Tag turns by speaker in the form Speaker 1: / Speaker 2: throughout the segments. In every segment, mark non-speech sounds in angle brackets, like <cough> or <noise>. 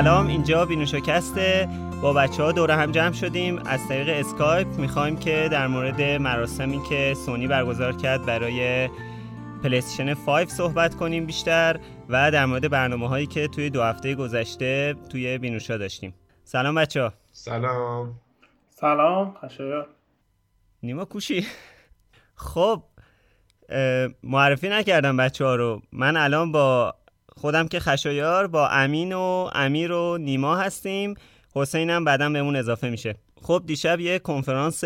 Speaker 1: سلام اینجا بینوشاکسته با بچه ها دوره هم جمع شدیم. از طریق اسکایپ می‌خوایم که در مورد مراسمی که سونی برگزار کرد برای پلیستشن 5 صحبت کنیم بیشتر و در مورد برنامه هایی که توی دو هفته گذشته توی بینوشا داشتیم. سلام بچه ها
Speaker 2: سلام.
Speaker 3: سلام خشایا
Speaker 1: نیما کوشی. خب معرفی نکردم بچه ها رو. من الان با خودم که خشایار با امین و امیر و نیما هستیم. حسینم بعدا بهمون اضافه میشه. خب دیشب یه کنفرانس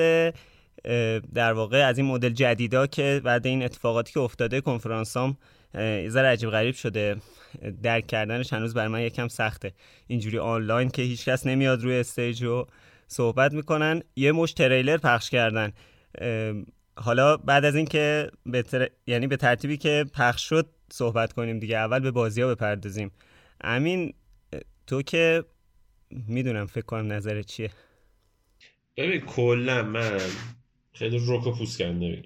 Speaker 1: در واقع از این مدل جدیدا که بعد این اتفاقاتی که افتاده کنفرانسام یه ذره عجیب غریب شده. درک کردنش هنوز برای من یکم سخته. اینجوری آنلاین که هیچکس نمیاد روی استیج رو صحبت می‌کنن. یه مش تریلر پخش کردن. حالا بعد از اینکه به یعنی به ترتیبی که پخش شد صحبت کنیم دیگه. اول به بازی ها بپردازیم. امین تو که می‌دونم فکر کنم نظر چیه.
Speaker 2: ببین کلا من خیلی رک و پوست کنده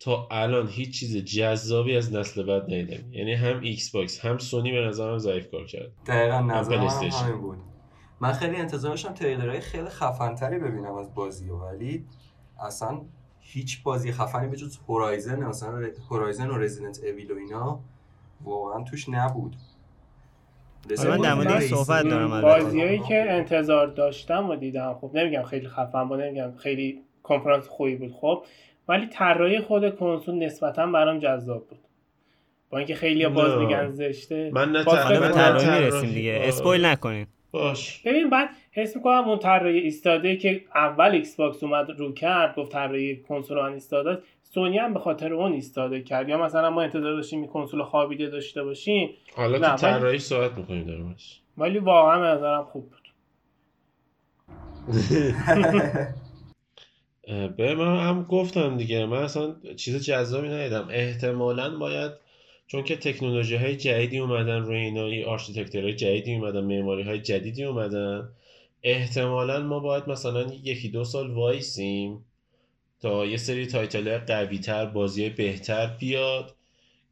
Speaker 2: تا الان هیچ چیز جذابی از نسل بعد ندیدم. یعنی هم ایکس باکس هم سونی به نظرم ضعیف کار کرد.
Speaker 4: دقیقا نظر من همین بود. من خیلی انتظار داشتم تریلرهای خیلی خفنتری ببینم از بازی ولی اصلا هیچ بازی خفنی به جز هورایزن مثلا هورایزن و رزیدنت اویل و اینا واقعا توش نبود.
Speaker 1: من در مورد صحبت دارم
Speaker 3: بازیایی که انتظار داشتم و دیدم خب نمیگم خیلی خفن بود نمیگم خیلی کنفرانس خوبی بود خب. ولی طراحی خود کنسول نسبتا برام جذاب بود. با اینکه خیلی باز میگن زشته.
Speaker 2: من نه
Speaker 1: به طراحی می‌رسیم دیگه. اسپویل نکنین
Speaker 2: باش.
Speaker 3: ببین بعد حس می‌کنم اون طراحی ایستاده که اول ایکس باکس اومد رو کرد گفت طراحی کنسول اون ایستاده سونی هم به خاطر اون ایستاده کرد. یا مثلا ما انتظار داشتیم این کنسول خوابیده داشته باشیم.
Speaker 2: حالا تو طراحی صحبت می‌کنیم درمش
Speaker 3: ولی واقعا به نظرم خوب بود. <laughs>
Speaker 2: به من هم گفتم دیگه. من اصلا چیز جذابی ندیدم. احتمالا باید چون که تکنولوژی های جدیدی اومدن روی اینا architecture های جدیدی اومدن معماری های جدیدی اومدن. احتمالا ما باید مثلا یکی دو سال وایسیم تا یه سری title قوی تر بازی بهتر بیاد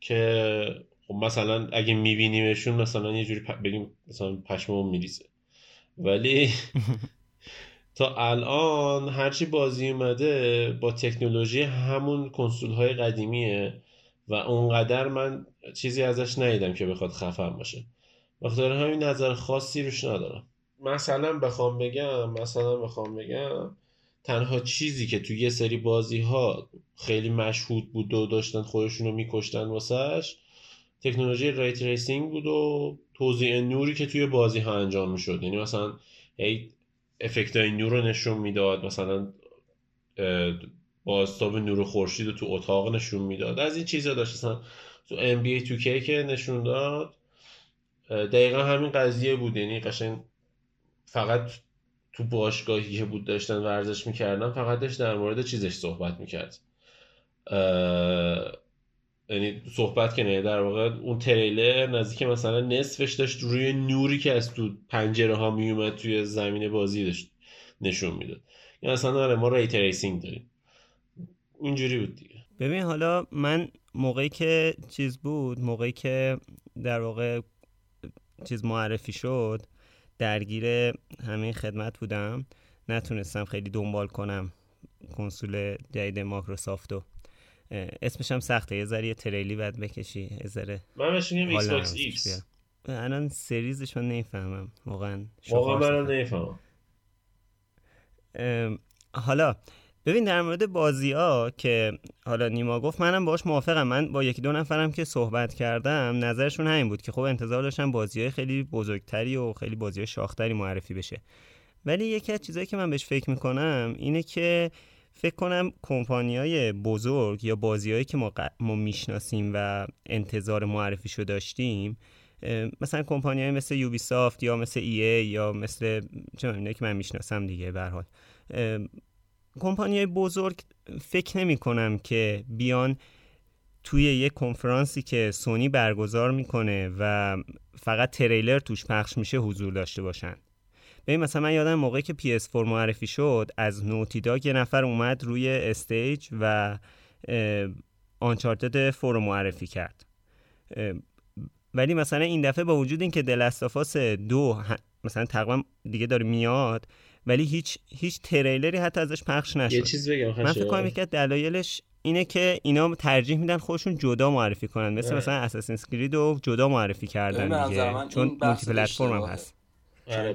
Speaker 2: که خب مثلا اگه میبینیمشون مثلا یه جوری بگیم مثلا پشممون میریزه. ولی <laughs> تا الان هرچی بازی اومده با تکنولوژی همون کنسول های قدیمیه و اونقدر من چیزی ازش ندیدم که بخواد خفن باشه. بخاطر همین نظر خاصی روش ندارم. مثلا بخوام بگم مثلا بخوام بگم تنها چیزی که تو یه سری بازی ها خیلی مشهود بود و داشتن خودشون رو میکشتن واسهش تکنولوژی ray tracing بود و توزیع نوری که توی بازی ها انجام می‌شد. یعنی مثلا هی effect های نور رو نشون می‌داد مثلا بازتاب نور خورشید رو تو اتاق نشون می‌داد. از این چیزا داشت. مثلا تو NBA 2K که نشون داد. دقیقا همین قضیه بود. یعنی قشنگ فقط تو باشگاهی که بود داشتن ورزش می‌کردن فقط داشت در مورد چیزش صحبت می‌کرد. یعنی صحبت که در واقع اون تریلر نزدیک مثلا نصفش داشت روی نوری که از تو پنجره ها میومد توی زمین بازی داشت نشون می‌داد. یعنی اصلا آره ما ray tracing داریم. اینجوری بود دیگه.
Speaker 1: ببین حالا من موقعی که چیز بود موقعی که در واقع چیز معرفی شد درگیر همین خدمت بودم. نتونستم خیلی دنبال کنم کنسول جدید مایکروسافتو اسمش هم سخته. یه ذره تریلی بعد بکشی یه ذره
Speaker 2: من ایکس باکس ایکس
Speaker 1: الان series ش من نمی‌فهمم. واقعا
Speaker 2: واقعا من نمی‌فهمم.
Speaker 1: حالا ببین در مورد بازی ها که حالا نیما گفت منم باش موافقم. من با یکی دو نفرم که صحبت کردم نظرشون همین بود که خب انتظار داشتم بازی های خیلی بزرگتری و خیلی بازی های شاختری معرفی بشه. ولی یکی از چیزایی که من بهش فکر می‌کنم اینه که فکر کنم کمپانی های بزرگ یا بازیهایی که ما, ما می‌شناسیم و انتظار معرفیشو داشتیم مثلا کمپانی های مثل یوبی سافت یا مثل ای, ای یا مثل چه که من می‌شناسم دیگه به حال کمپانی بزرگ فکر نمی کنم که بیان توی یک کنفرانسی که سونی برگزار می‌کنه و فقط تریلر توش پخش میشه حضور داشته باشن. ببین مثلا من یادم موقعی که PS4 معرفی شد از نوتی داگ یه نفر اومد روی استیج و آنچارتد 4 رو معرفی کرد. ولی مثلا این دفعه با وجود اینکه The Last of Us دو مثلا تقریبا دیگه داره میاد ولی هیچ هیچ تریلری حتی ازش پخش نشد.
Speaker 2: یه چیز بگم
Speaker 1: من فکر کنم یکی دلایلش اینه که اینا ترجیح میدن خودشون جدا معرفی کنن. مثل مثلا Assassin's Creed رو جدا معرفی کردن دیگه. چون multi-platform هم هست.
Speaker 4: آره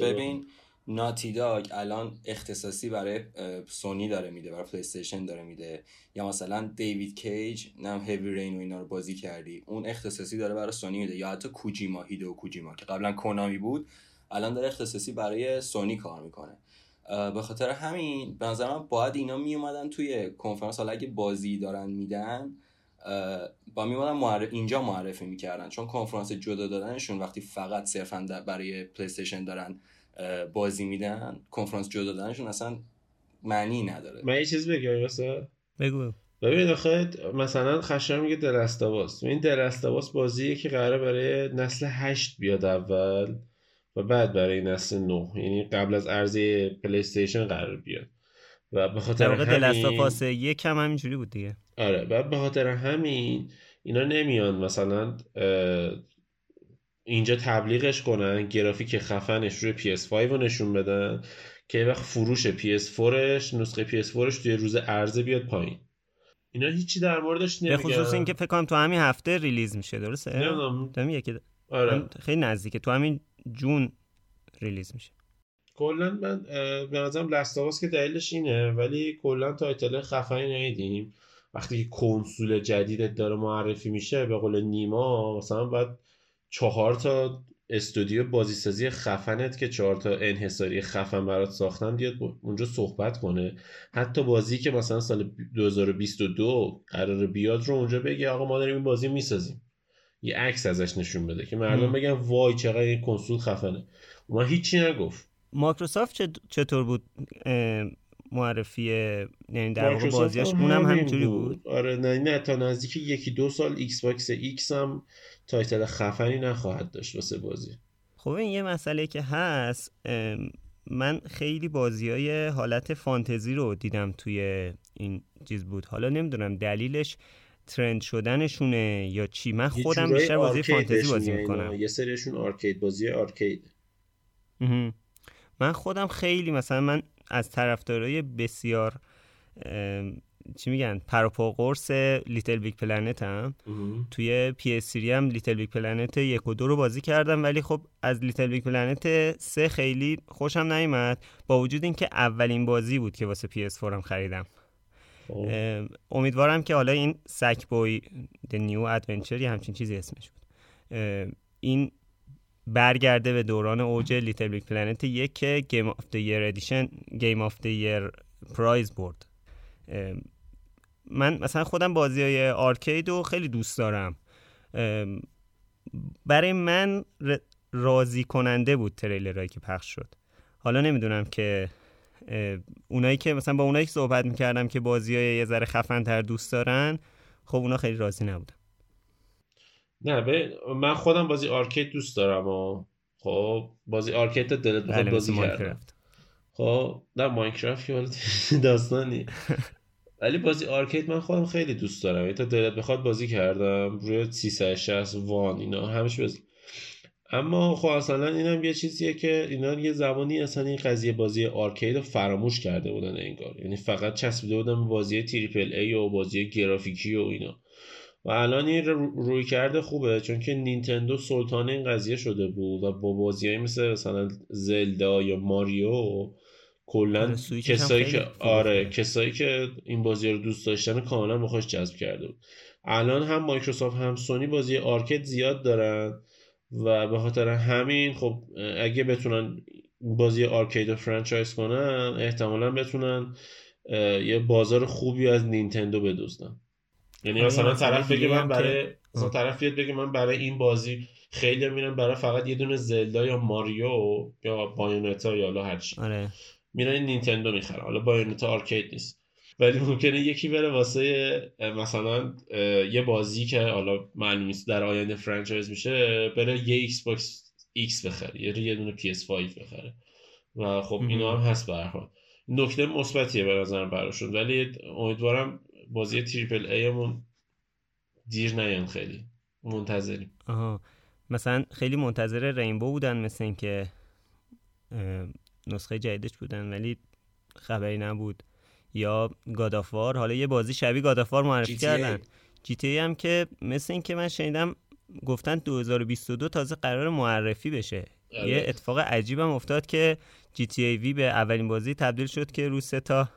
Speaker 4: ببین ناتی داگ الان اختصاصی برای سونی داره میده برای پلی استیشن داره میده. یا مثلا دیوید کیج نم هیوی رین و اینا رو بازی کردی. اون اختصاصی داره برای سونی میده. یا حتی کوجیما هیدو کوجیما که قبلا کنامی بود. الان داره اختصاصی برای سونی کار می‌کنه. به خاطر همین به نظر من باید اینا می اومدن توی کنفرانس. حالا اگه بازی دارن میدن با می معرف... اینجا معرفی می‌کردن. چون کنفرانس جدا دادنشون وقتی فقط صرفا برای پلی دارن بازی میدن کنفرانس جدا دادنشون اصلا معنی نداره.
Speaker 2: من یه چیز بگم
Speaker 1: بگو
Speaker 2: ببین آخه مثلا خشم میگه درستاواس این درستاواس بازیه که قراره برای نسل هشت بیاد اول. و بعد برای نسل 9 یعنی قبل از عرضه پلی استیشن قرار بیاد. و به خاطر
Speaker 1: همین یک هم همینجوری بود دیگه.
Speaker 2: آره و به خاطر همین اینا نمیان مثلا اینجا تبلیغش کنن گرافیک خفنش روی PS5 رو نشون بدن که وقت فروش PS4ش نسخه PS4ش توی روز عرضه بیاد پایین. اینا هیچی در موردش نمیگن
Speaker 1: به خصوص اینکه فکر کنم تو همین هفته release میشه درسته؟
Speaker 2: نمی‌دونم.
Speaker 1: یکی آره. خیلی نزدیکه. تو همین جون release میشه.
Speaker 2: کلا من به نظرم Last of Us که دلیلش اینه ولی کلا title خفنی ندیدیم. وقتی که کنسول جدیدت داره معرفی میشه به قول نیما مثلا باید چهار تا استودیو بازیسازی خفنت که چهار تا انحصاری خفن برات ساختن بیاد اونجا صحبت کنه. حتی بازی که مثلا سال 2022 قرار بیاد رو اونجا بگه آقا ما داریم این بازی می‌سازیم. یه عکس ازش نشون بده که مردم بگن وای چقدر این کنسول خفنه. اما هیچی نگفت.
Speaker 1: مایکروسافت چطور بود؟ معرفی یعنی در واقع بازیاش؟ اونم همینطوری بود.
Speaker 2: آره نه نه تا نزدیک یکی دو سال ایکس باکس ایکس هم title خفنی نخواهد داشت واسه بازی.
Speaker 1: خب این یه مسئله که هست. من خیلی بازی های حالت فانتزی رو دیدم توی این چیز بود. حالا نمی‌دونم دلیلش trend شدنشونه یا چی؟ من خودم بیشتر بازی فانتزی بازی می‌کنم.
Speaker 2: یه سریشون arcade بازی arcade.
Speaker 1: من خودم خیلی مثلا من از طرفدارای بسیار چی میگن؟ پروپا قرص Little Big Planet هم توی پی اس هم Little Big Planet یک و دو رو بازی کردم ولی خب از Little Big Planet سه خیلی خوشم نیومد. با وجود اینکه اولین بازی بود که واسه پی اس هم خریدم. امیدوارم که حالا این Sackboy the New Adventure یا همچین چیزی اسمش بود. این برگرده به دوران اوج Little Big Planet یک Game of the Year Edition Game of the Year prize برد. من مثلا خودم بازی های arcade رو خیلی دوست دارم. برای من راضی کننده بود تریلرهایی که پخش شد. حالا نمی‌دونم که اونایی که مثلا با اونایی که صحبت می‌کردم که بازی های یه ذره خفن تر دوست دارن خب اونا خیلی راضی نبودن.
Speaker 2: نه به من خودم بازی arcade دوست دارم و خب بازی arcade دلت بخواد بله، بازی کردم خب نه ماینکرافت که <laughs> داستانی. ولی بازی arcade من خودم خیلی دوست دارم. یعنی تا دلت بخواد بازی کردم روی 360 وان اینا همش بازی. اما خب اصلا اینم یه چیزیه که اینا یه زمانی اصلا این قضیه بازی arcade رو فراموش کرده بودن انگار. یعنی فقط چسبیده بودن بازی triple A و بازی گرافیکی و اینا. و الان این رویکرده خوبه چون که نینتندو سلطان این قضیه شده بود و با بازیهایی مثل مثلا زلدا یا ماریو کلا آره، کسایی که آره کسایی که این بازی رو دوست داشتن کاملا به خودش جذب کرده بود. الان هم مایکروسافت هم سونی بازی arcade زیاد دارن. و به خاطر همین خب اگه بتونن بازی arcade رو franchise کنن احتمالا بتونن یه بازار خوبی از نینتندو بدزدن یعنی مثلا طرف بگه من برای مثلا طرف بیاد بگه من برای این بازی خیلی میرم برای فقط یه دونه زلدا یا ماریو یا بایونتا یا حالا هر چی.
Speaker 1: آره.
Speaker 2: میرن نینتندو می‌خرن. حالا بایونتا arcade نیست. ولی ممکنه یکی بره واسه مثلا یه بازی که حالا معلوم نیست در آینده franchise میشه بره یه ایکس باکس ایکس بخره یه یه دونه پی اس 5 بخره. و خب اینا هم هست به نکته مثبتیه به نظرم براشون. ولی امیدوارم بازی تریپل ایمون دیر نیان خیلی. منتظریم.
Speaker 1: آها. مثلا خیلی منتظر رینبو بودن مثل اینکه نسخه جدیدش بودن ولی خبری نبود. یا گادافوار حالا یه بازی شبیه گادافوار معرفی کردن. جی تی هم که مثل اینکه من شنیدم گفتن 2022 تازه قرار معرفی بشه. آره. یه اتفاق عجیبم افتاد که جی تی ای وی به اولین بازی تبدیل شد که رو سه تا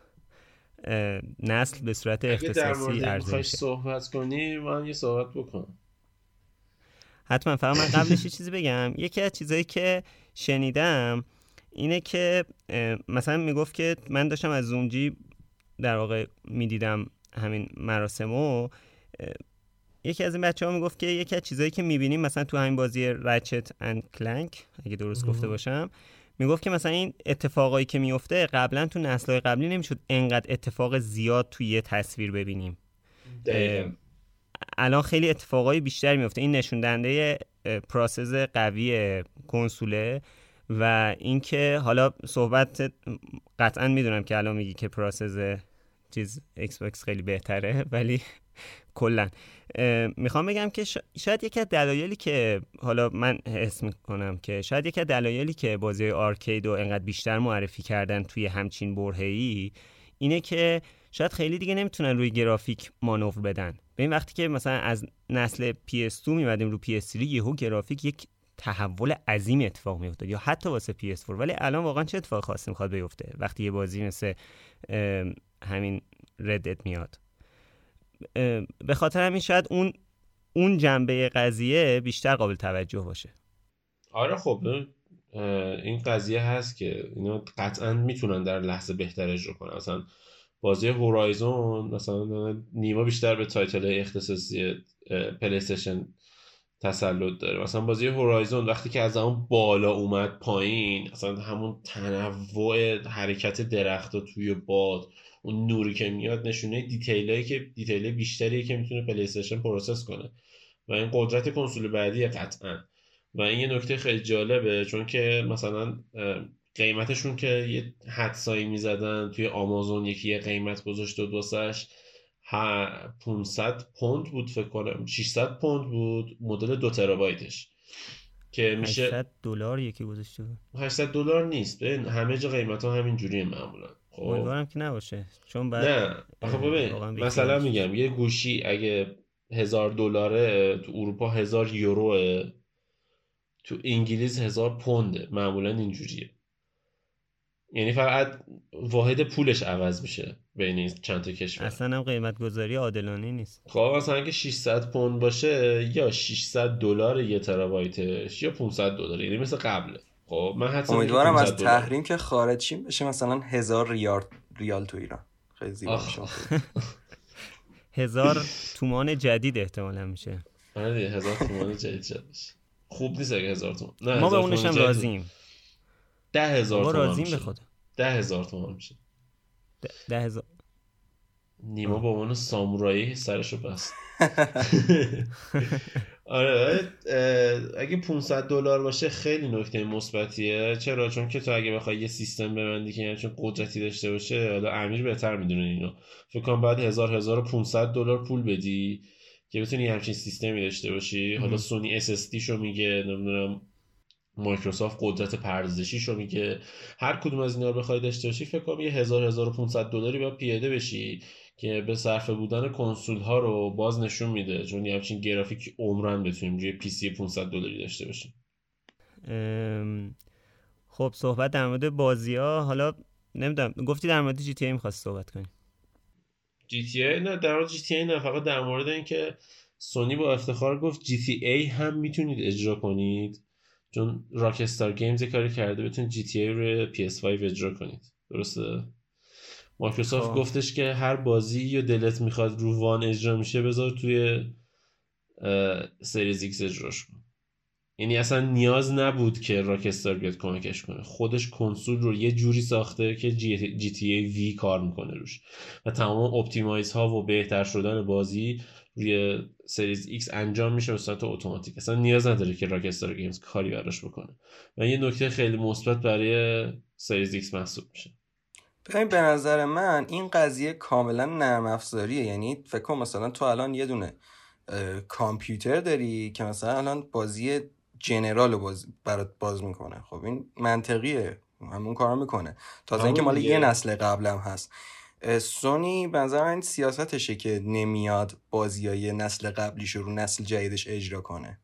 Speaker 1: نسل به صورت اختصاصی
Speaker 2: ارزش صحبت کنی من یه صحبت بکنم.
Speaker 1: حتما فقط من قبلش یه چیزی بگم. یکی از چیزایی که شنیدم اینه که مثلا می‌گفت که من داشتم از زونجی در واقع می‌دیدم همین مراسمو یکی از این بچه ها می‌گفت که یکی از چیزایی که می‌بینیم مثلا تو همین بازی Ratchet and Clank اگه درست گفته باشم می‌گفت که مثلا این اتفاقایی که میفته قبلا تو نسلهای قبلی نمی‌شد انقدر اتفاق زیاد توی یه تصویر ببینیم. الان خیلی اتفاقای بیشتر میفته این نشون دهنده process قوی کنسوله و اینکه حالا صحبت قطعا می‌دونم که الان میگی که process چیز ایکس باکس خیلی بهتره ولی کلا. می‌خوام بگم که شاید یکی از دلایلی که حالا من حس می‌کنم که شاید یکی از دلایلی که بازی arcade رو انقدر بیشتر معرفی کردن توی همچین برهه‌ای اینه که شاید خیلی دیگه نمی‌تونن روی گرافیک مانور بدن. به این وقتی که مثلا از نسل PS2 میومدیم رو PS3 یهو گرافیک یک تحول عظیم اتفاق میفته یا حتی واسه PS4 ولی الان واقعا چه اتفاق خاصی می‌خواد بیفته؟ وقتی یه بازی مثل همین Red Dead میاد. به خاطر همین شاید اون اون جنبه قضیه بیشتر قابل توجه باشه.
Speaker 2: آره خب این قضیه هست که اینا قطعا می‌تونن در لحظه بهتر اجرا کنن. مثلا بازی هورایزون مثلا نیما بیشتر به title اختصاصی پلی‌استیشن تسلط داره. مثلا بازی هورایزون وقتی که از اون بالا اومد پایین اصلا همون تنوع حرکت درخت توی باد اون نوری که میاد نشونه detail ایی که detail بیشتری که می‌تونه پلی process کنه. و این قدرت کنسول بعدی قطعا. و این یه نکته خیلی جالبه چون که مثلا قیمتشون که یه حدسایی می‌زدن توی آمازون یکی یه قیمت گذاشته و دوستش 500 پوند بود فکر کنم. 600 پوند بود. مدل دو ترابایتش. که میشه 800
Speaker 1: دلار یکی گذاشته
Speaker 2: 800 دلار نیست. به همه جا قیمت ها همین جوریه معمولا.
Speaker 1: خب؟ امیدوارم که نباشه. چون بعد
Speaker 2: نه. آخه ببین مثلا میگم یه گوشی اگه هزار دلاره تو اروپا هزار یوروه. تو انگلیس هزار پونده. معمولا اینجوریه. یعنی فقط واحد پولش عوض میشه بین چند تا کشور.
Speaker 1: اصلا هم قیمت گذاری عادلانه نیست.
Speaker 2: خب مثلا اگه 600 پوند باشه یا 600 دلار یه ترابایتش یا 500 دلار یعنی مثل قبله. خب من حتی
Speaker 4: امیدوارم از تحریم که خارج شیم بشه مثلا هزار ریال ریال تو ایران. خیلی زیبا <laughs>
Speaker 1: هزار تومان جدید احتمالا میشه.
Speaker 2: آره هزار تومان جدید شد خوب نیست اگه هزار تومان.
Speaker 1: نه ما به اونش هم راضیم.
Speaker 2: ده هزار تومان
Speaker 1: راضیم به خدا.
Speaker 2: ده هزار تومان میشه.
Speaker 1: ده هزار.
Speaker 2: نیما با عنوان سامورایی سرشو بست. <laughs> آره اگه 500 دلار باشه خیلی نکته مثبتیه. چرا؟ چون که تو اگه بخوای یه سیستم ببندی که یعنی چون قدرتی داشته باشه حالا امیر بهتر می‌دونه اینو. فکر کنم بعد 1000 1500 دلار پول بدی که بتونی همچین سیستمی داشته باشی. حالا سونی SSD شو میگه نمی‌دونم مایکروسافت قدرت پردازشی شو میگه. هر کدوم از اینا رو بخوای داشته باشی فکر کنم یه 1000 1500 دلاری باید پیاده بشی که به صرفه بودن کنسول ها رو باز نشون میده. چون یه همچین گرافیک عمرا بتونیم روی پی سی 500 دلاری داشته باشیم.
Speaker 1: خب صحبت در مورد بازی ها حالا نمی‌دونم گفتی در مورد جی تی ای می‌خواست صحبت کنی.
Speaker 2: جی تی ای؟ نه در مورد جی تی ای نه. فقط در مورد اینکه سونی با افتخار گفت جی تی ای هم می‌تونید اجرا کنید. چون راکستار گیمز کاری کرده بتونید جی تی ای رو PS5 اجرا کنید. درسته؟ مایکروسافت خب. گفتش که هر بازی‌ای دلت می‌خواد رو One اجرا میشه بذار توی Series X اجراش کن. یعنی اصلا نیاز نبود که Rockstar بیاد کمکش کنه. خودش کنسول رو یه جوری ساخته که GTA V کار می‌کنه روش. و تمام optimize ها و بهتر شدن بازی روی Series X انجام میشه به صورت اتوماتیک. اصلا نیاز نداره که Rockstar Games کاری براش بکنه. و یه نکته خیلی مثبت برای Series X محسوب میشه.
Speaker 4: ببین به نظر من این قضیه کاملا نرم افزاریه. یعنی فکر کن مثلا تو الان یه دونه کامپیوتر داری که مثلا الان بازی Generals رو باز برات باز می‌کنه. خب این منطقیه. همون کارو می‌کنه. تازه اینکه مال یه نسل قبلم هست. سونی بنظر من سیاستشه که نمیاد بازی های نسل قبلیش رو نسل جدیدش اجرا کنه.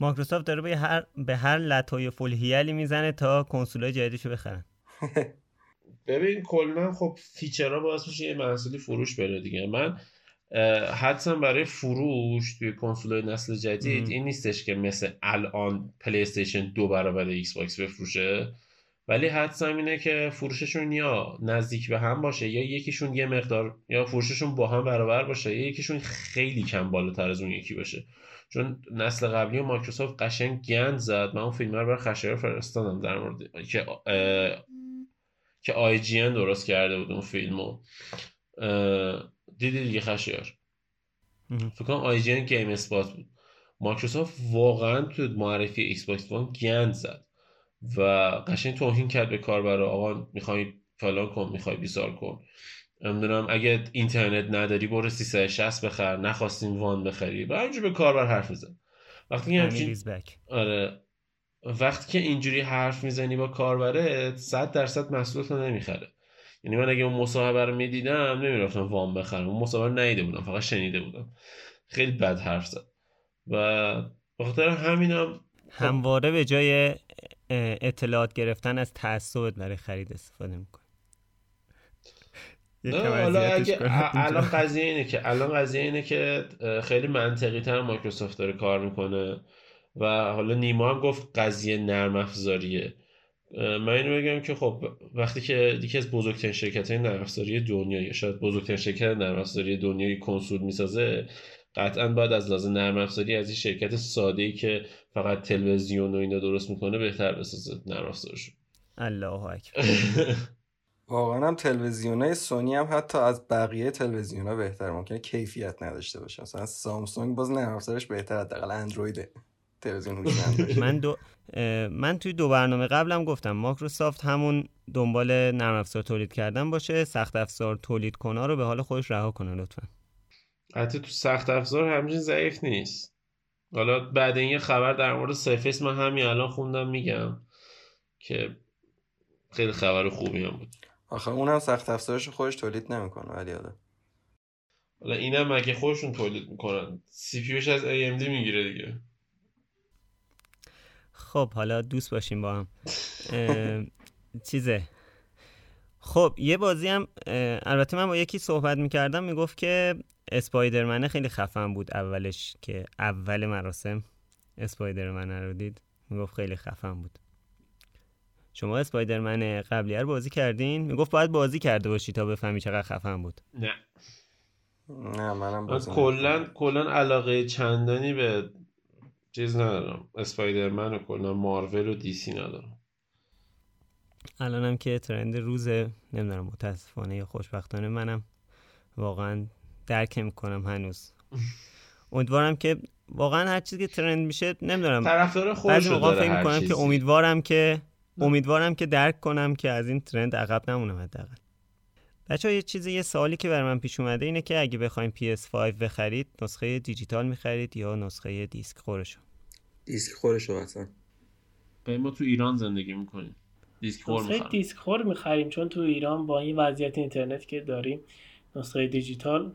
Speaker 1: مایکروسافت داره به هر به هر لطایف‌الحیلی می‌زنه تا کنسول جدیدش رو بخرن. <laughs>
Speaker 2: ببین کلا خب feature ها باعث میشه یه محصولی فروش بره دیگه. من حدسم برای فروش توی کنسول نسل جدید این نیستش که مثل الان پلی استیشن دو برابر ایکس باکس بفروشه. ولی حدسم اینه که فروششون یا نزدیک به هم باشه یا یکیشون یه مقدار یا فروششون با هم برابر باشه یا یکیشون خیلی کم بالاتر از اون یکی باشه. چون نسل قبلی و مایکروسافت قشنگ گند زد. من اون فیلم رو برای خشایار فرستادم در مورد که که آی جی درست کرده بود اون فیلمو. دیدی دیگه خشایار فکر کنم آی جی GameSpot بود. مایکروسافت واقعا تو معرفی ایکس باکس One گند زد. و قشنگ توهین کرد به کاربر آقا می‌خوای فلان کن می‌خوای بیزار کن. نمی‌دونم اگه اینترنت نداری برو 360 بخر نخواستیم One بخری. و همینجور به کاربر حرف بزن وقتی همچین آره. وقتی که اینجوری حرف می‌زنی با کاربرت 100 درصد محصولت رو نمی‌خره. یعنی من اگه اون مصاحبه رو می‌دیدم نمی‌رفتم وام بخرم. اون مصاحبه رو ندیده بودم فقط شنیده بودم. خیلی بد حرف زد. و بخاطر همینم
Speaker 1: همواره به جای اطلاعات گرفتن از تعصبت برای خرید استفاده می‌کنه.
Speaker 2: حالا اگه الان <laughs> قضیه اینه که الان قضیه اینه که خیلی منطقی تر مایکروسافت داره کار می‌کنه و حالا نیما هم گفت قضیه نرم افزاریه. من اینو بگم که خب وقتی که یکی از بزرگترین شرکت های نرم افزاری دنیا یا شاید بزرگترین شرکت نرم افزاری دنیای کنسول می‌سازه قطعا باید از لازم نرم افزاری از این شرکت ساده ای که فقط تلویزیون و اینا درست می‌کنه بهتر بسازه نرم افزارشو.
Speaker 1: الله اکبر. <laughs>
Speaker 4: واقعا هم تلویزیون های سونی هم حتی از بقیه تلویزیون ها بهتر ممکنه کیفیت نداشته باشه. مثلا سامسونگ باز نرم افزارش بهتر حداقل اندرویده تلویزیون <laughs>
Speaker 1: من دو من توی دو برنامه قبلم گفتم مایکروسافت همون دنبال نرم افزار تولید کردن باشه سخت افزار تولید کنا رو به حال خودش رها کنه لطفا.
Speaker 2: حتی تو سخت افزار همچین ضعیف نیست. حالا بعد این یه خبر در مورد سرفیس من همین الان خوندم میگم که خیلی خبر خوبی هم بود.
Speaker 4: آخه اونم سخت افزارش خودش تولید نمی‌کنه ولی حالا
Speaker 2: حالا اینم مگه خودشون تولید می‌کنن؟ سی پیوش از AMD می‌گیره دیگه.
Speaker 1: خب حالا دوست باشیم با هم. چیزه. خب یه بازی هم البته من با یکی صحبت می‌کردم می‌گفت که اسپایدرمنه خیلی خفن بود اولش که اول مراسم اسپایدرمنه رو دید. می‌گفت خیلی خفن بود. شما اسپایدرمن قبلی رو بازی کردین؟ می‌گفت باید بازی کرده باشی تا بفهمی چقدر خفن بود.
Speaker 2: نه.
Speaker 4: نه منم بازی
Speaker 2: کلا کلا علاقه چندانی به چیز ندارم. اسپایدرمن و کلا مارول و دیسی ندارم.
Speaker 1: الانم که ترند روزه نمی‌دونم متاسفانه یا خوشبختانه منم. واقعا درک می‌کنم هنوز. <laughs> امیدوارم که واقعا هر چیزی که ترند میشه نمی‌دونم.
Speaker 2: طرفدار خودش
Speaker 1: موقع فکر می‌کنم که امیدوارم که امیدوارم که درک کنم که از این ترند عقب نمونم حداقل. بچه یه چیزی یه سوالی که بر من پیش اومده اینه که اگه بخوایم PS5 بخرید نسخه دیجیتال می‌خرید یا نسخه دیسک خورشو
Speaker 4: دیسک خورشو اصلا.
Speaker 2: ما تو ایران زندگی می‌کنیم. دیسک خور
Speaker 3: می‌خریم دیسک خور می‌خریم چون تو ایران با این وضعیت اینترنت که داریم نسخه دیجیتال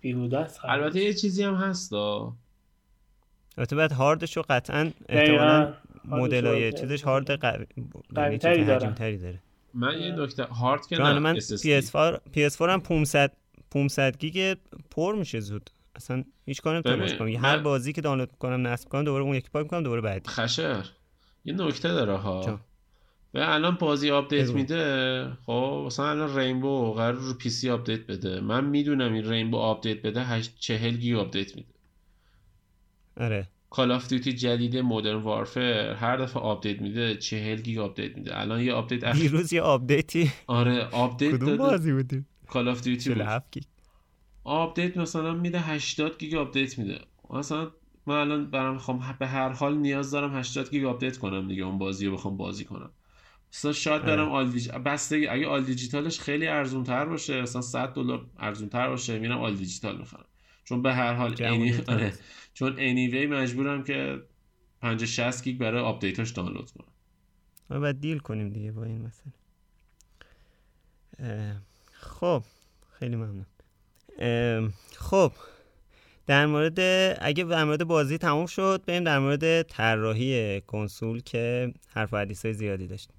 Speaker 3: بیهوده است
Speaker 2: البته یه چیزی هم هست
Speaker 1: البته بعد هاردش رو قطعا احتمالاً مدل های چیزش هارد قوی
Speaker 3: یعنی تری داره.
Speaker 2: من یه نکته هارد که
Speaker 1: نه من PS4 PS4 هم 500 500 گیگ پر میشه زود. اصلا هیچ کاری نمی‌تونم کنم هر بازی که دانلود می‌کنم نصب کنم دوباره اون یکی پاک می‌کنم دوباره بعدی.
Speaker 2: خشر. یه نکته داره ها و الان بازی آپدیت میده خب مثلا الان رینبو قرار رو پی سی آپدیت بده. من می‌دونم این رینبو آپدیت بده 40 گیگ آپدیت میده.
Speaker 1: آره.
Speaker 2: کال آف دیوتی جدید مدرن وارفر هر دفعه آپدیت میده 40 گیگ آپدیت میده. الان یه آپدیت
Speaker 1: اخ... دیروز یه آپدیتی.
Speaker 2: آره آپدیت
Speaker 1: کدوم بازی بودی
Speaker 2: کال آف دیوتی بود.
Speaker 1: گیگ
Speaker 2: آپدیت مثلا میده 80 گیگ آپدیت میده. مثلا من الان برام می‌خوام به هر حال نیاز دارم 80 گیگ آپدیت کنم دیگه اون بازی رو بخوام بازی کنم. مثلا شاید برم آره. all dig... بسته اگه all digital ش خیلی ارزون تر باشه مثلا 100 دلار ارزون تر باشه میرم all digital می‌خرم. چون به هر حال اینی... آره. چون anyway مجبورم که 50 60 گیگ برای آپدیتاش دانلود کنم.
Speaker 1: ما باید deal کنیم دیگه با این مثلا خب خیلی ممنون. خب در مورد اگه در مورد بازی تموم شد بریم در مورد طراحی کنسول که حرف و زیادی داشتیم.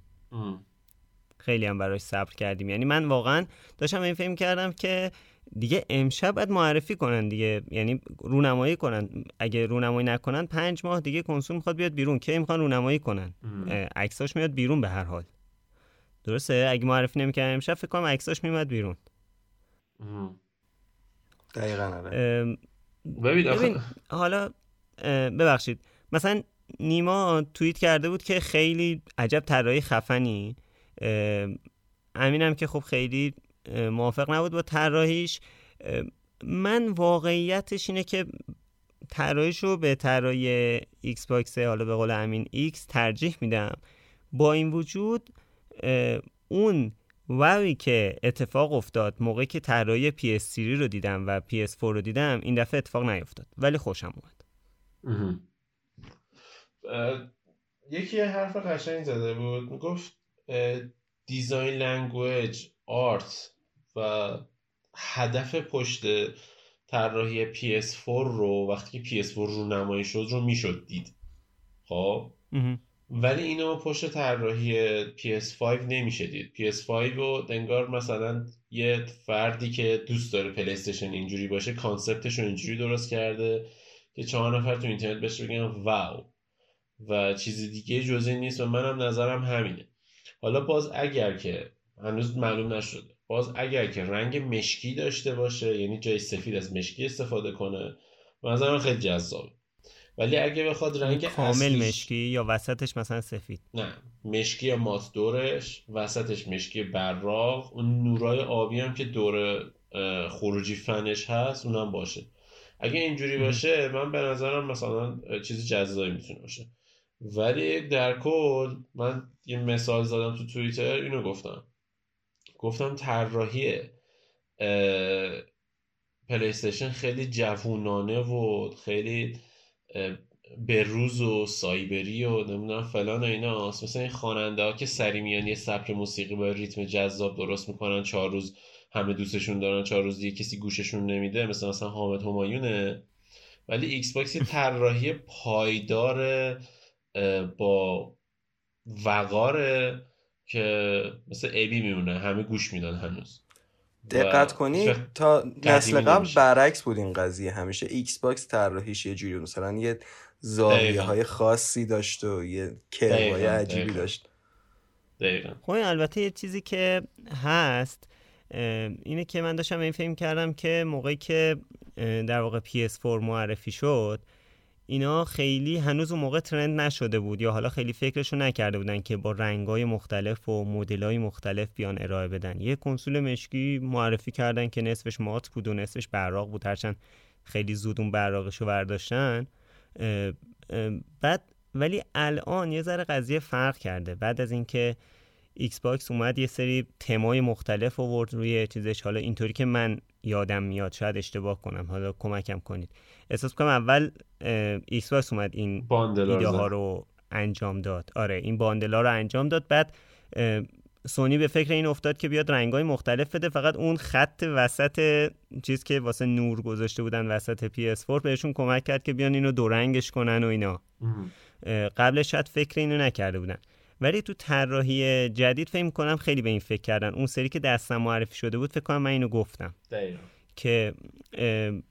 Speaker 1: خیلی هم براش صبر کردیم. یعنی من واقعا داشتم این فهم کردم که دیگه امشب باید معرفی کنن دیگه. یعنی رونمایی کنن. اگه رونمایی نکنن پنج ماه دیگه کنسول می‌خواد بیاد بیرون. کی می‌خوان رونمایی کنن؟ عکساش میاد بیرون به هر حال. درسته؟ اگه معرفی نمی‌کردن امشب فکر کنم عکساش میاد بیرون.
Speaker 4: دقیقا آره.
Speaker 1: ببین حالا ببخشید. مثلا نیما توییت کرده بود که خیلی عجب طراحی خفنی. امینم که خب خیلی موافق نبود با طراحیش. من واقعیتش اینه که طراحیش رو به طراحی ایکس باکس حالا به قول امین ایکس ترجیح میدم. با این وجود اون wow ی که اتفاق افتاد موقعی که طراحی PS3 رو دیدم و PS4 رو دیدم این دفعه اتفاق نیفتاد. ولی خوشم اومد.
Speaker 2: یکی حرف قشنگ زده بود. می‌گفت design language art و هدف پشت طراحی PS4 رو وقتی که PS4 رو نمایی شد رو می‌شد دید. خب؟ ولی اینو پشت طراحی PS5 نمیشه دید. PS5 رو دنگار مثلا یه فردی که دوست داره پلیستشن اینجوری باشه کانسپتش رو اینجوری درست کرده که چهار نفر تو اینترنت بهش بگن واو. و چیز دیگه جزی نیست و منم نظرم همینه. حالا باز اگر که هنوز معلوم نشده باز اگر که رنگ مشکی داشته باشه یعنی جای سفید از مشکی استفاده کنه نظرم خیلی جذابه. ولی اگه بخواد رنگ
Speaker 1: کامل مشکی یا وسطش مثلا سفید؟
Speaker 2: نه مشکی یا مات دورش وسطش مشکی براق اون نورای آبی هم که دور خروجی فنش هست اونم باشه. اگه اینجوری باشه من به نظرم مثلا چیز جذابی می‌تونه باشه. ولی در کل من یه مثال زدم تو توییتر اینو گفتم. گفتم طراحی پلیستشن خیلی جوونانه و خیلی به روز و سایبری و نمی‌دونم فلان و اینا مثل این خواننده ها که سری میان یه سبک موسیقی با ریتم جذاب درست می‌کنن چهار روز همه دوستشون دارن چهار روز دیگه کسی گوششون نمیده مثل مثلا حامد همایونه. ولی ایکس باکس طراحی پایدار با وقاره که مثل ابی میمونه همه گوش میدن هنوز.
Speaker 4: دقت کنی تا نسل قبل برعکس بود این قضیه. همیشه ایکس باکس طراحیش یه جوری مثلا یه زاویه های خاصی داشت و یه curve ای عجیبی داشت.
Speaker 1: دقیقا. خب البته یه چیزی که هست اینه که من داشتم این فیلم کردم که موقعی که در واقع PS4 معرفی شد اینا خیلی هنوز اون موقع ترند نشده بود یا حالا خیلی فکرشو نکرده بودن که با رنگای مختلف و مدلای مختلف بیان ارائه بدن. یه کنسول مشکی معرفی کردن که نصفش مات بود و نصفش براق بود هرچند خیلی زود اون براقشو برداشتن. بعد ولی الان یه ذره قضیه فرق کرده. بعد از اینکه ایکس باکس اومد یه سری تمای مختلف آورد روی چیزش. حالا اینطوری که من یادم میاد شاید اشتباه کنم. حالا کمکم کنید. احساس کنم اول ایکس باکس اومد این ایده ها رو انجام داد. آره این bundle ا رو انجام داد. بعد سونی به فکر این افتاد که بیاد رنگای مختلف بده. فقط اون خط وسط چیز که واسه نور گذاشته بودن وسط PS4 بهشون کمک کرد که بیان اینو دو رنگش کنن و اینا. قبلش شاید فکر اینو نکرده بودن. ولی تو طراحی جدید فکر کنم خیلی به این فکر کردن. اون سری که دستم معرفی شده بود فکر کنم من اینو گفتم. که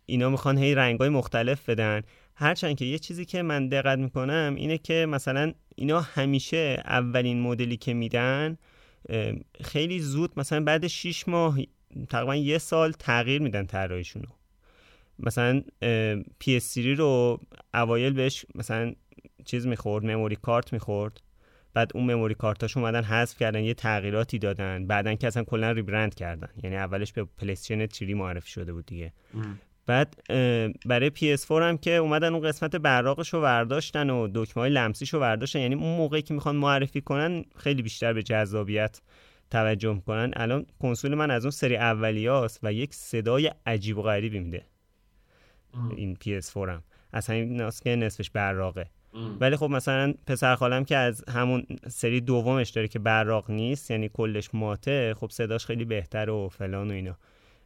Speaker 1: اینا می‌خوان هی رنگای مختلف بدن. هرچند که یه چیزی که من دقت می‌کنم اینه که مثلا اینا همیشه اولین مدلی که میدن خیلی زود مثلا بعد 6 ماه تقریبا یه سال تغییر میدن طراحیشون رو مثلا PS3 رو اوایل بهش مثلا چیز می‌خورد مموری کارت می‌خورد. بعد اون مموری کارتاش اومدن حذف کردن یه تغییراتی دادن. بعدن که اصلا کلا ریبرند کردن. یعنی اولش به پلیستیشن 3 معرفی شده بود دیگه. بعد برای PS4 هم که اومدن اون قسمت براقش رو برداشتن و دکمه های لمسیش رو برداشتن یعنی اون موقعی که می‌خوان معرفی کنن خیلی بیشتر به جذابیت توجه می‌کنن. الان کنسول من از اون سری اولیاست و یک صدای عجیب و غریبی میده. این PS4 هم. از همیناس که نصفش براقه. ولی خب مثلا پسر خالم که از همون سری دومش داره که براق نیست یعنی کلش ماته خب صداش خیلی بهتر و فلان و اینا.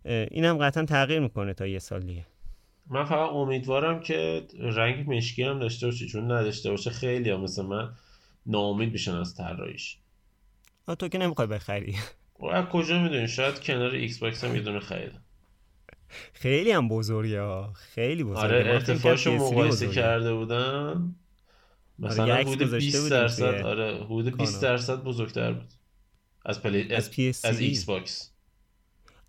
Speaker 1: این هم قطعا تغییر می‌کنه تا یه سال دیگه.
Speaker 2: من فقط امیدوارم که رنگ مشکی هم داشته باشه چون نداشته باشه خیلی هم مثل من ناامید میشن از طراحیش.
Speaker 1: تو که نمی‌خوای بخری.
Speaker 2: از کجا می‌دونی؟ شاید کنار ایکس باکس هم یه دونه خریدم
Speaker 1: خیلی هم بزرگه ها. خیلی بزرگه.
Speaker 2: آره ارتفاعشو مقایسه کرده بودن مثلا آره حدود 20 درصد آره حدود 20 درصد بزرگتر بود. از پلی از, از, از ایکس باکس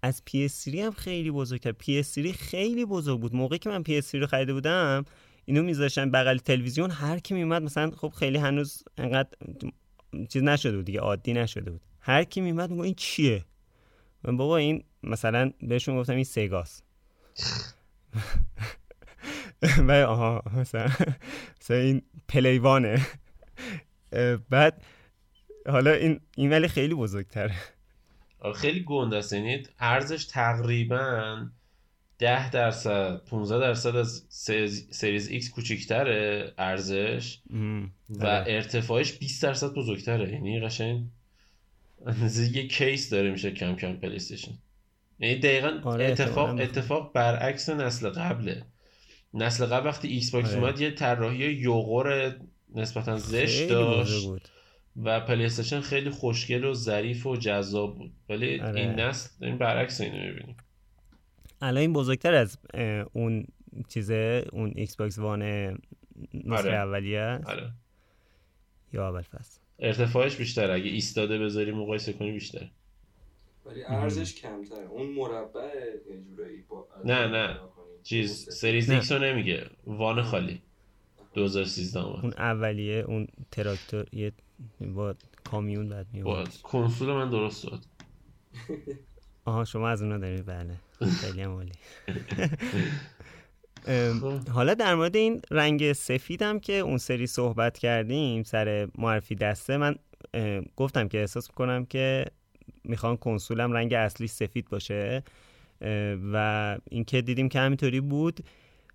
Speaker 1: از PS3 هم خیلی بزرگتر. PS3 خیلی بزرگ بود. موقعی که من PS3 رو خریده بودم اینو میذاشتن بغل تلویزیون. هر کی میومد مثلا خب خیلی هنوز انقدر چیز نشده بود دیگه عادی نشده بود. هر کی میومد میگه این چیه؟ من بابا این مثلا بهشون گفتم این سگاس <laughs> <laughs> و آها مثلا مثلا این پلی وانه. بعد حالا این این ولی خیلی بزرگتره.
Speaker 2: خیلی گنده است. یعنی عرضش تقریبا 10 درصد 15 درصد از Series X کوچیکتره عرضش و آره. ارتفاعش 20 درصد بزرگتره. یعنی قشنگ یه کیس داره میشه کم کم پلی استیشن. یعنی دقیقا آره اتفاق اتفاق برعکس نسل قبله. نسل قبل وقتی ایکس باکس آره. اومد یه طراحی یوغور نسبتا زشت داشت و پلی استیشن خیلی خوشگل و ظریف و جذاب بود. ولی آره. این نسل این برعکس اینو می‌بینیم.
Speaker 1: الان این بزرگتر از اون چیزه اون ایکس باکس وان نسخه آره. اولیه
Speaker 2: آره.
Speaker 1: یا اول فصل؟
Speaker 2: ارتفاعش بیشتر اگه ایستاده بذاری مقایسه کنی بیشتر
Speaker 4: ولی عرضش کمتر اون مربع جورایی با
Speaker 2: نه نه. چیز Series X رو نمیگه. وان خالی. 2013
Speaker 1: اون اولیه اون تراکتور یه با کامیون بعد میومد
Speaker 2: کنسول من درست شد. <laughs>
Speaker 1: آها شما از اونا دارید. بله. خیلی عالی. <laughs> حالا در مورد این رنگ سفیدم که اون سری صحبت کردیم سر معرفی دسته من گفتم که احساس می‌کنم که می‌خوان کنسولم رنگ اصلی سفید باشه. و اینکه دیدیم که همینطوری بود.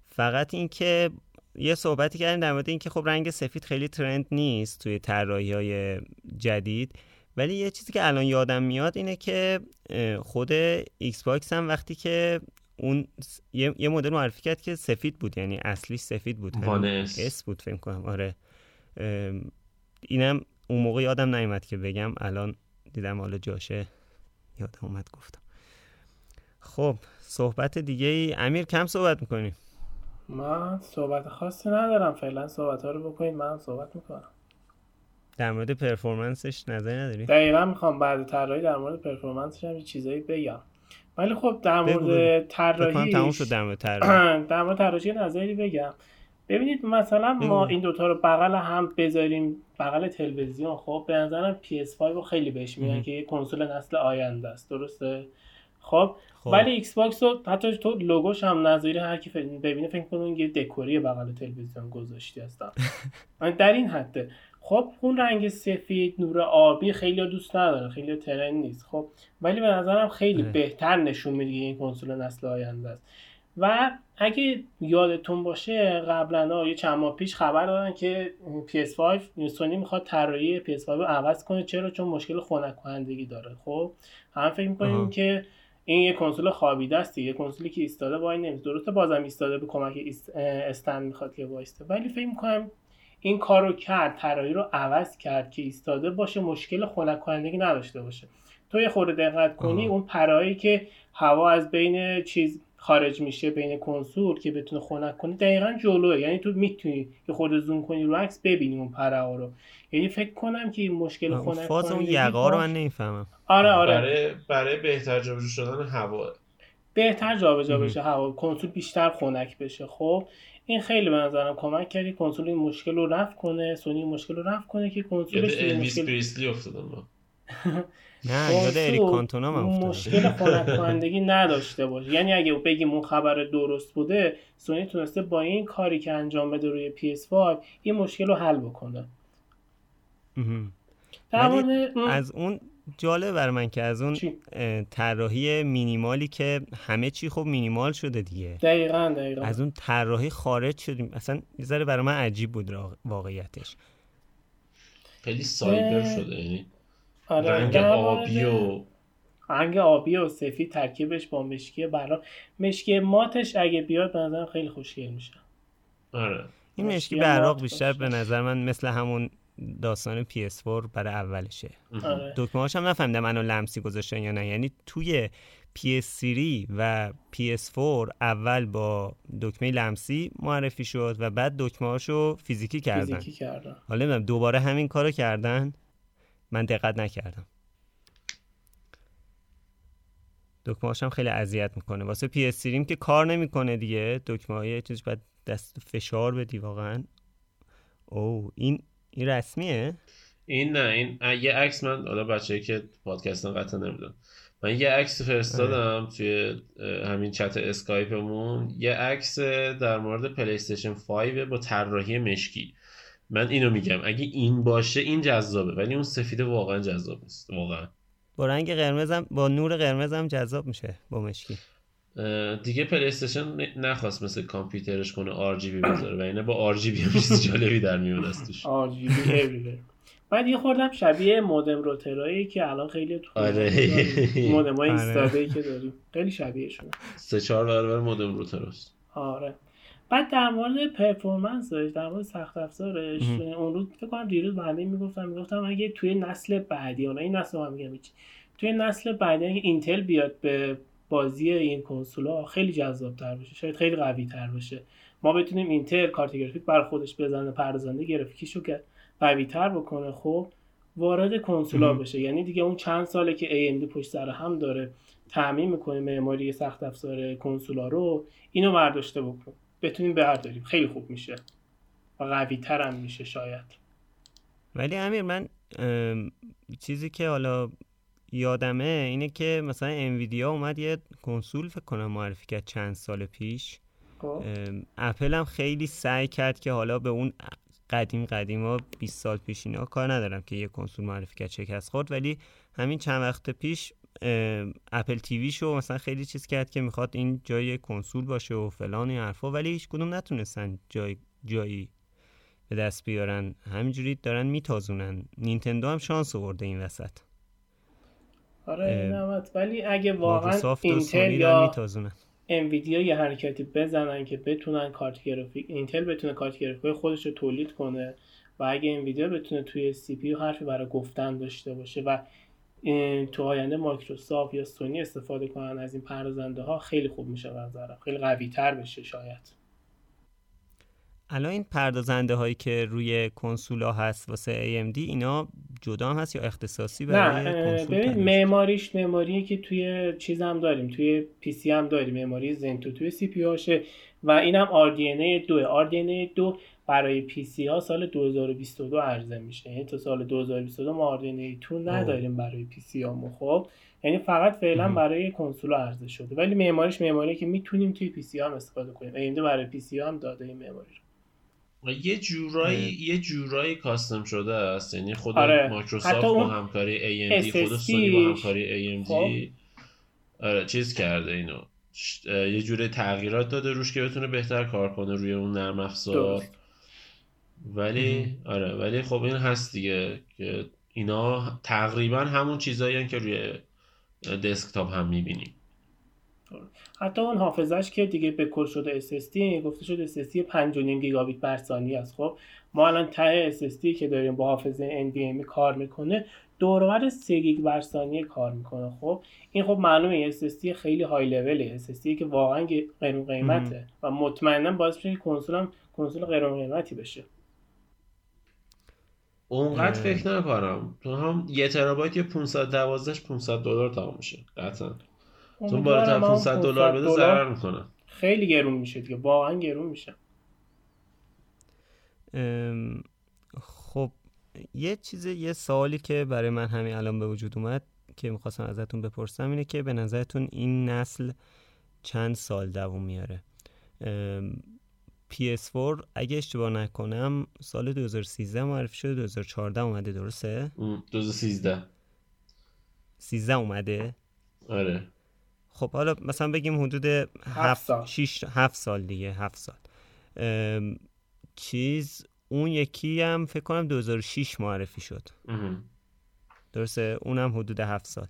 Speaker 1: فقط اینکه یه صحبتی کردیم در مورد اینکه خب رنگ سفید خیلی ترند نیست توی طراحی های جدید. ولی یه چیزی که الان یادم میاد اینه که خود ایکس باکس هم وقتی که اون یه, مدل معرفی کرد که سفید بود یعنی اصلی سفید بود. S بود فکر کنم آره. اینم اون موقع یادم نیومد که بگم. الان دیدم حالا جاشه. یادم اومد گفتم. خب صحبت دیگه ای؟ امیر کم صحبت می‌کنیم
Speaker 3: من صحبت خاصی ندارم. فعلا صحبت ها رو بکنید من صحبت می‌کنم.
Speaker 1: در مورد پرفورمنسش نظری نداری؟
Speaker 3: دقیقا می‌خوام بعد طراحی در مورد performance ش هم چیزایی بگم. ولی خب در مورد طراحی
Speaker 1: تموم شد در مورد طراحی. <clears throat>
Speaker 3: در مورد طراحی نظری بگم. ببینید مثلا ما این دوتا رو بغل هم بذاریم بغل تلویزیون. خب به نظرم PS5 رو خیلی بهش میگن که یه کنسول نسل آینده است. درسته؟ خب, خب. ولی ایکس باکس رو حتی تو لوگوش هم نظری هر کی ببینه فکر کنه یه دکوری بغل تلویزیون گذاشتی هستم <laughs> در این حده. خب اون رنگ سفید نور آبی خیلی دوست نداره خیلی ترند نیست. خب ولی به نظرم خیلی بهتر نشون میده این کنسول نسل آینده است. و اگه یادتون باشه قبلا یه چند ماه پیش خبر دادن که PS5 سونی می‌خواد طراحی PS5 رو عوض کنه. چرا؟ چون مشکل خنک کنندگی داره. خب هم فکر می‌کنیم که این یه کنسول خوابیده است یه کنسولی که ایستاده وای نمیشه درسته بازم ایستاده به کمک استند می‌خواد که وایسته. ولی فکر می‌کنم این کارو کرد طراحی رو عوض کرد که ایستاده باشه مشکل خنک کنندگی نداشته باشه. تو یه خورده دقت کنی اون پرایی که هوا از بین چیز خارج میشه بین کنسول که بتونه خنک کنه دقیقا جلوه. یعنی تو می‌تونی یه خورده زوم کنی رو عکس ببینی اون پرها رو. یعنی فکر کنم که این مشکل خنک
Speaker 1: فاز اون یقا رو من نمی‌فهمم.
Speaker 3: آره آره.
Speaker 2: برای برای بهتر جابجا شدن هوا.
Speaker 3: بهتر جابجا بشه هوا. کنسول بیشتر خنک بشه. خب این خیلی به نظرم کمک کردی. کنسول این مشکل رو رفع کنه. سونی مشکل رو رفع کنه که کنسولش
Speaker 2: مشکل پریسلی افتادم <laughs>
Speaker 1: نه یاد اریک کانتونا
Speaker 3: من مشکل خنک کنندگی نداشته باشه یعنی اگه بگیم اون خبر درست بوده سونی تونسته با این کاری که انجام بده روی PS5 این مشکل رو حل بکنه.
Speaker 1: از اون جالب بر من که از اون طراحی مینیمالی که همه چی خب مینیمال شده دیگه.
Speaker 3: دقیقا دقیقا.
Speaker 1: از اون طراحی خارج شدیم. اصلا یه ذره برای من عجیب بود واقعیتش.
Speaker 2: خیلی سایبر شده یعنی
Speaker 3: آره
Speaker 2: رنگ آبی و
Speaker 3: رنگ آبی و سفید ترکیبش با مشکی برا مشکی ماتش اگه بیاد به نظرم خیلی خوشگل میشه.
Speaker 2: آره.
Speaker 1: این مشکی براق بیشتر به نظر من مثل همون داستان PS4 برای اولشه.
Speaker 3: آره.
Speaker 1: دکمه هاشم نفهمیدم منو لمسی گذاشتن یا نه. یعنی توی PS3 و PS4 اول با دکمه لمسی معرفی شد و بعد دکمه هاشو فیزیکی کردن.
Speaker 3: فیزیکی کردن.
Speaker 1: حالا دوباره همین کارو کردن؟ من دقت نکردم. دکمه هاشم خیلی اذیت می‌کنه. واسه پی اس که کار نمی‌کنه دیگه. دکمه های چیز باید دست فشار بدی واقعا. او این این رسمیه؟
Speaker 2: این نه این یه عکس من حالا بچه‌ای که پادکست قطع نمیدن من یه عکس فرستادم توی همین چت اسکایپمون. یه عکس در مورد پلی استیشن 5 با طراحی مشکی. من اینو میگم اگه این باشه این جذابه ولی اون سفید واقعا جذاب نیست واقعا.
Speaker 1: با رنگ قرمزم با نور قرمزم جذاب میشه با مشکی.
Speaker 2: دیگه پلی استیشن نخواست مثل کامپیوترش کنه RGB بذاره و اینه با RGB هم چیز جالبی در میاد دستش
Speaker 3: RGB <laughs> بعد یه خوردم شبیه مودم روترایی که الان خیلی تو
Speaker 2: آره.
Speaker 3: مودم های <laughs> ایستاده که داریم. خیلی شبیه شده.
Speaker 2: سه چهار برابر مودم روتراست.
Speaker 3: آره. بعد در مورد performance ش در مورد سخت افزارش اون روز فکر کنم دیروز بنده می‌گفتم می‌گفتم اگه توی نسل بعدی حالا این نسل هم میگم توی نسل بعدی اگه اینتل بیاد به بازی این کنسولا خیلی جذاب تر بشه شاید خیلی قوی تر بشه ما بتونیم اینتل کارت گرافیک بر خودش بزنه پردازنده گرافیکیشو که قوی تر بکنه خب وارد کنسولا بشه. یعنی دیگه اون چند ساله که AMD پشت سر هم داره تعمین می‌کنه معماری سخت افزار کنسولا رو اینو برداشته بکن بتونیم برداریم خیلی خوب میشه. و قوی تر میشه شاید.
Speaker 1: ولی امیر من چیزی که حالا یادمه اینه که مثلا انویدیا اومد یه کنسول فکر کنم معرفی کرد چند سال پیش. خب. اپل هم خیلی سعی کرد که حالا به اون قدیم قدیم ها 20 سال پیش اینا کار ندارم که یه کنسول معرفی کرد شکست خورد. ولی همین چند وقت پیش اپل تیوی شو مثلا خیلی چیز کرد که می‌خواد این جای کنسول باشه و فلان این حرفا ولی هیچ کدوم نتونستن جای جایی به دست بیارن. همینجوری دارن میتازونن. نینتندو هم شانس آورده این وسط.
Speaker 3: آره ولی اگه واقعا اینتل یا انویدیا یه حرکتی بزنن که بتونن کارت گرافیک اینتل بتونه کارت گرافیک خودش رو تولید کنه و اگه انویدیا بتونه توی CPU حرفی برای گفتن داشته باشه و تو آینده مایکروسافت یا سونی استفاده کنن از این پردازنده ها خیلی خوب میشه نظرم. خیلی قوی تر بشه شاید.
Speaker 1: الان این پردازنده هایی که روی کنسولا هست واسه AMD اینا جدا هم هست یا اختصاصی برای
Speaker 3: نه ببین معماریش معماریه که توی چیز هم داریم توی PC هم داریم. معماری Zen Two توی CPU هاشه و اینم RDNA 2 RDNA 2 برای PC ها سال 2022 عرضه میشه. یعنی تا سال 2022 ما RDNA 2 نداریم برای PC ها خب یعنی فقط فعلا برای کنسول عرضه شده. ولی معماریش معماریه که می‌تونیم توی PC هم استفاده کنیم. AMD برای PC هم داده این معماری
Speaker 2: یه جورایی یه جورایی کاستم شده است. یعنی خود آره. مایکروسافت با همکاری AMD خود سونی با همکاری AMD خب. آره چیز کرده اینو. یه جوره تغییرات داده روش که بتونه بهتر کار کنه روی اون نرم افزار. ولی آره ولی خب این هست دیگه که اینا تقریبا همون چیزایی که روی دسکتاپ هم می‌بینیم.
Speaker 3: حتی اون حافظش که دیگه به کل شده SSD گفته شده SSD 5.5 گیگابیت بر ثانیه است. خب ما الان ته SSD که داریم با حافظه NVMe کار می‌کنه دورور 3 گیگ بر ثانیه کار می‌کنه. خب این خب معلومه SSD خیلی های لوله SSD که واقعا قیمت قیمته و مطمئنا باعث میشه که کنسول هم کنسول غیر قیمتی بشه.
Speaker 2: اونقدر فکر نکنم. تو هم یه ترابایت یه 512 500 دلار تمام میشه. قطعا. چون بالاتر 500 دلار بده ضرر می‌کنه.
Speaker 3: خیلی گرون میشه دیگه. واقعا گرون میشه.
Speaker 1: خب یه چیز یه سوالی که برای من همین الان به وجود اومد که می‌خواستم ازتون بپرسم اینه که به نظرتون این نسل چند سال دووم میاره؟ PS4 اگه اشتباه نکنم سال 2013 معرفی شده 2014 اومده درسته؟
Speaker 2: 2013
Speaker 1: 13 اومده؟
Speaker 2: آره.
Speaker 1: خب حالا مثلا بگیم حدود 7 سال. 6 7 سال دیگه 7 سال. چیز اون یکی هم فکر کنم 2006 معرفی شد. درسته؟ اونم حدود 7 سال.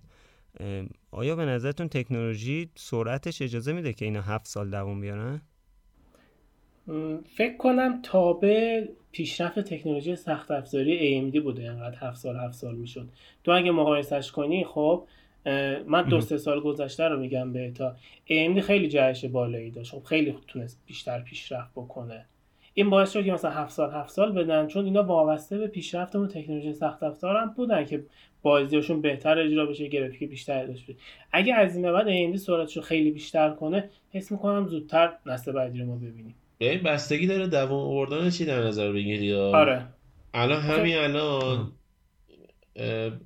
Speaker 1: آیا به نظرتون تکنولوژی سرعتش اجازه میده که اینا 7 سال دوام بیارن؟
Speaker 3: فکر کنم تابع پیشرفت تکنولوژی سخت افزاری AMD بوده انقدر 7 سال 7 سال می‌شد. تو اگه مقایسش کنی خب من دو سه سال گذشته رو میگم به تا AMD خیلی جهش بالایی داشت. خب خیلی تونست بیشتر پیشرفت بکنه. این باعث شد که مثلا 7 سال 7 سال بدن چون اینا وابسته به پیشرفت اون تکنولوژی سخت افزار هم بودن که بازیاشون بهتر اجرا بشه گرافیک بیشتر داشت بشه اگه از این بعد AMD سرعتش رو خیلی بیشتر کنه حس می‌کنم زودتر نسل بعدی رو ما ببینیم.
Speaker 2: یعنی بستگی داره دوام آوردن چی در نظر بگیری یا؟
Speaker 3: آره.
Speaker 2: الان همین الان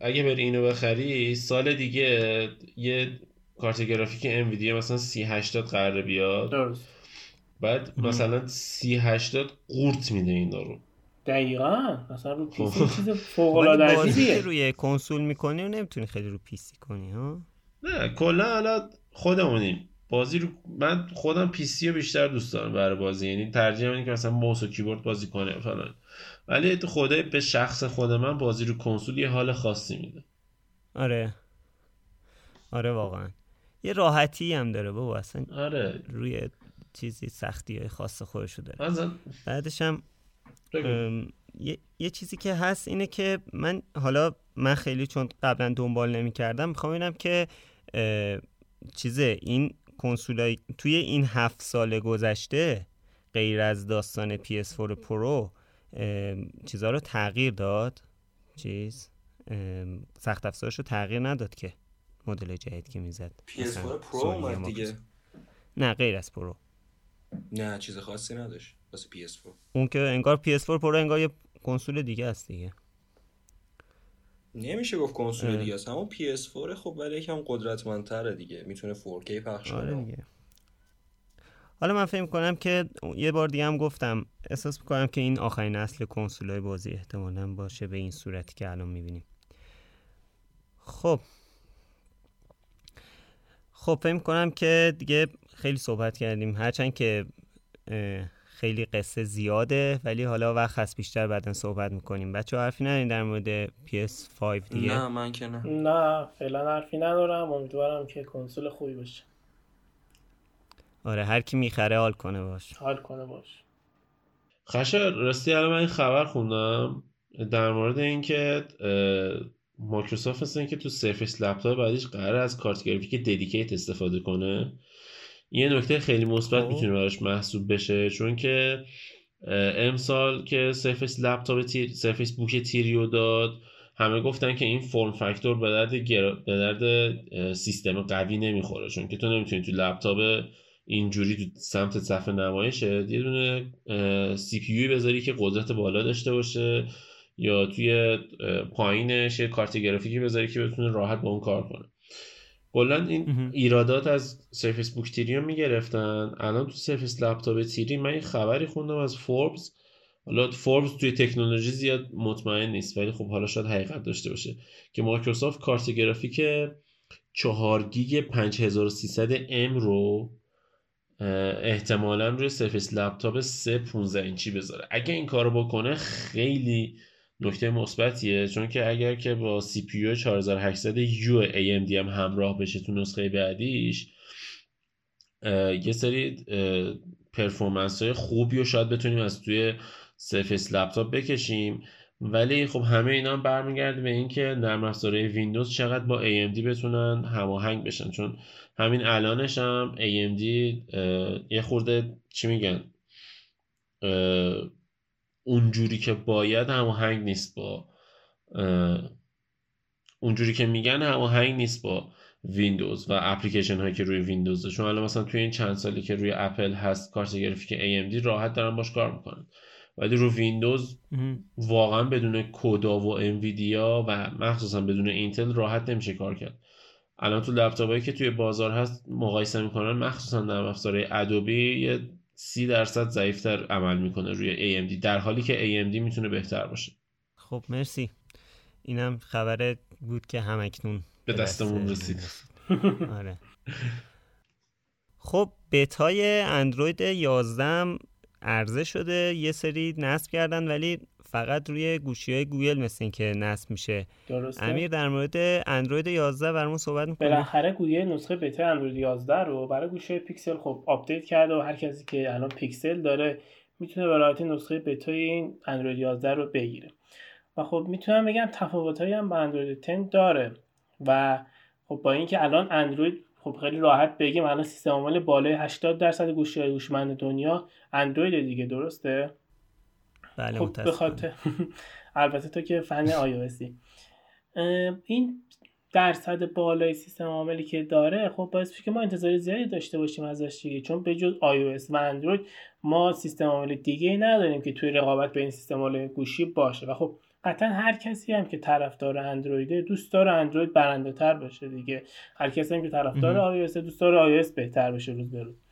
Speaker 2: اگه بری اینو بخری سال دیگه یه کارت گرافیک انویدیا مثلا 3080 قراره بیاد.
Speaker 3: درست.
Speaker 2: بعد مثلا 3080 قورت میده اینا رو
Speaker 3: دقیقا. مثلا رو PC چیز فوق العاده
Speaker 1: روی کنسول می‌کنی و نمی‌تونی خیلی رو PC کنی ها؟
Speaker 2: نه کلا حالا خودمونیم. بازی رو من خودم PC رو بیشتر دوست دارم برای بازی. یعنی ترجیح اینه که مثلا موس و کیبورد بازی کنه فلان. ولی خدای به شخص خود من بازی رو کنسول یه حال خاصی میده.
Speaker 1: آره. آره واقعا. یه راحتی هم داره بابا. اصلا
Speaker 2: آره.
Speaker 1: روی چیزی سختی های خاص خودشو داره.
Speaker 2: ازن...
Speaker 1: بعدش هم یه،, یه چیزی که هست اینه که من حالا من خیلی چون قبلا دنبال نمی کردم می‌خوام ببینم که چیزه این کنسولای توی این هفت سال گذشته غیر از داستان PS4 Pro چیزها رو تغییر داد. چیز؟ سخت افزارش رو تغییر نداد که مدل جدید که می‌زد.
Speaker 4: PS4 Pro اومد دیگه.
Speaker 1: نه غیر از Pro.
Speaker 4: نه چیز خاصی نداشت. واسه PS4
Speaker 1: اون که انگار PS4 Pro انگار یه کنسول دیگه است دیگه.
Speaker 4: نمیشه گفت کنسول دیگه است. اما PS4 خب ولی یکم قدرتمندتره دیگه. می‌تونه 4K پخش
Speaker 1: آره کنه حالا من فکر کنم که یه بار دیگه هم گفتم احساس می‌کنم که این آخرین نسل کنسول های بازی احتمالا باشه به این صورتی که الان می‌بینیم. خب. خب فکر کنم که دیگه خیلی صحبت کردیم. هرچند که خیلی قصه زیاده ولی حالا وقت هست بیشتر بعدا صحبت می‌کنیم. بچه حرفی ندارین در مورد PS5 دیگه؟
Speaker 4: نه من که نه.
Speaker 3: نه فعلا حرفی ندارم. امیدوارم که کنسول خوبی باشه.
Speaker 1: آره هر کی می‌خره حال کنه باش.
Speaker 3: حال کنه باش.
Speaker 2: خشه راستی الان من این خبر خوندم در مورد اینکه مایکروسافت هستن که تو Surface Laptop بعدش قراره از کارت گرافیک dedicated استفاده کنه. یه نکته خیلی مثبت خب. می‌تونه براش محسوب بشه چون که امسال که Surface Laptop Three Surface Book Three و داد همه گفتن که این form factor به درد, به درد سیستم قوی نمی‌خوره چون که تو نمی‌تونی تو لپتاپ اینجوری تو سمت صفحه نمایشه یه دونه CPU بذاری که قدرت بالا داشته باشه یا توی پایینش یه کارت گرافیکی بذاری که بتونه راحت با اون کار کنه کلا این ایرادات از Surface Book Three رو می‌گرفتن. الان تو Surface Laptop Three من این خبری خوندم از فوربس حالا فوربس توی تکنولوژی زیاد مطمئن نیست ولی خب حالا شاید حقیقت داشته باشه که مایکروسافت کارت گرافیک 4 گیگ 5300M رو احتمالا روی سرفیس لپتاپ 3 15 اینچی بذاره. اگه این کارو بکنه خیلی نکته مثبتیه چون که اگر که با CPU 4800U AMD هم همراه بشه تو نسخه بعدیش یه سری پرفورمنس های خوبی رو شاید بتونیم از توی سرفیس لپتاپ بکشیم. ولی خب همه اینا هم برمیگرده به اینکه نرم افزارهای ویندوز چقدر با AMD بتونن هماهنگ بشن. چون همین الانش هم AMD یه خورده چی میگن؟ اونجوری که باید هماهنگ نیست با اونجوری که میگن هماهنگ نیست با ویندوز و اپلیکیشن هایی که روی ویندوز چون الان مثلا توی این چند سالی که روی اپل هست کارت گرافیک AMD راحت دارن باش کار می‌کنن. ولی رو ویندوز واقعا بدون کودا و انویدیا و مخصوصا بدون اینتل راحت نمیشه کار کرد. الان تو لپتاپایی که توی بازار هست مقایسه می‌کنن مخصوصا نرم افزار ادوبی یه سی درصد ضعیفتر عمل می‌کنه روی AMD در حالی که AMD می‌تونه بهتر باشه.
Speaker 1: خب مرسی. اینم خبر بود که همکنون
Speaker 2: به دستمون رسید.
Speaker 1: آره. خب بتای اندروید 11 عرضه شده. یه سری نصب کردن ولی فقط روی گوشی های گوگل مثل این که نصب میشه.
Speaker 3: درسته.
Speaker 1: امیر در مورد اندروید 11 برامون صحبت می‌کنه.
Speaker 3: بالاخره گوگل نسخه بتا اندروید 11 رو برای گوشی پیکسل خب آپدیت کرده و هر کسی که الان پیکسل داره می‌تونه به راحتی نسخه بتای این اندروید 11 رو بگیره. و خب می‌تونم بگم تفاوتایی هم با اندروید 10 داره و خب با اینکه الان اندروید خب خیلی راحت بگیم الان سیستم عامل بالای 80 درصد گوشی های هوشمند دنیا اندروید دیگه درسته؟
Speaker 1: بله
Speaker 3: خب به خاطر <laughs> البته تو که فن آی این درصد بالای سیستم عاملی که داره خب باعث که ما انتظار زیادی داشته باشیم ازش دیگه چون به جز iOS و اندروید ما سیستم عامل دیگه ای نداریم که توی رقابت بین سیستم عامل گوشی باشه. و خب قطعا هر کسی هم که طرفدار اندرویده دوست داره اندروید برنده تر باشه دیگه. هر کسی هم که طرفدار iOS دوست داره iOS بهتر بشه روز به روز.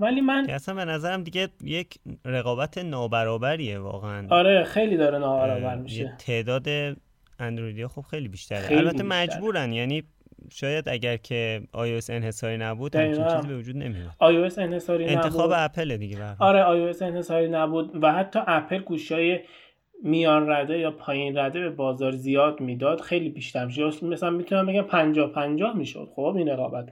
Speaker 3: ولی من
Speaker 1: که اصلا به نظرم دیگه یک رقابت نابرابریه واقعا.
Speaker 3: آره خیلی داره نابرابر میشه.
Speaker 1: تعداد اندرویدی خب خیلی بیشتره. خیلی البته مجبورن یعنی شاید اگر که iOS انحصاری نبود همچین چیزی به وجود نمیاد.
Speaker 3: iOS انحصاری
Speaker 1: نبود. انتخاب اپل دیگه برای.
Speaker 3: آره iOS انحصاری نبود و حتی اپل گوشای میان رده یا پایین رده به بازار زیاد می‌داد خیلی بیشتر میشه مثلا می‌تونم بگم 50 50 می‌شد خب این رقابت.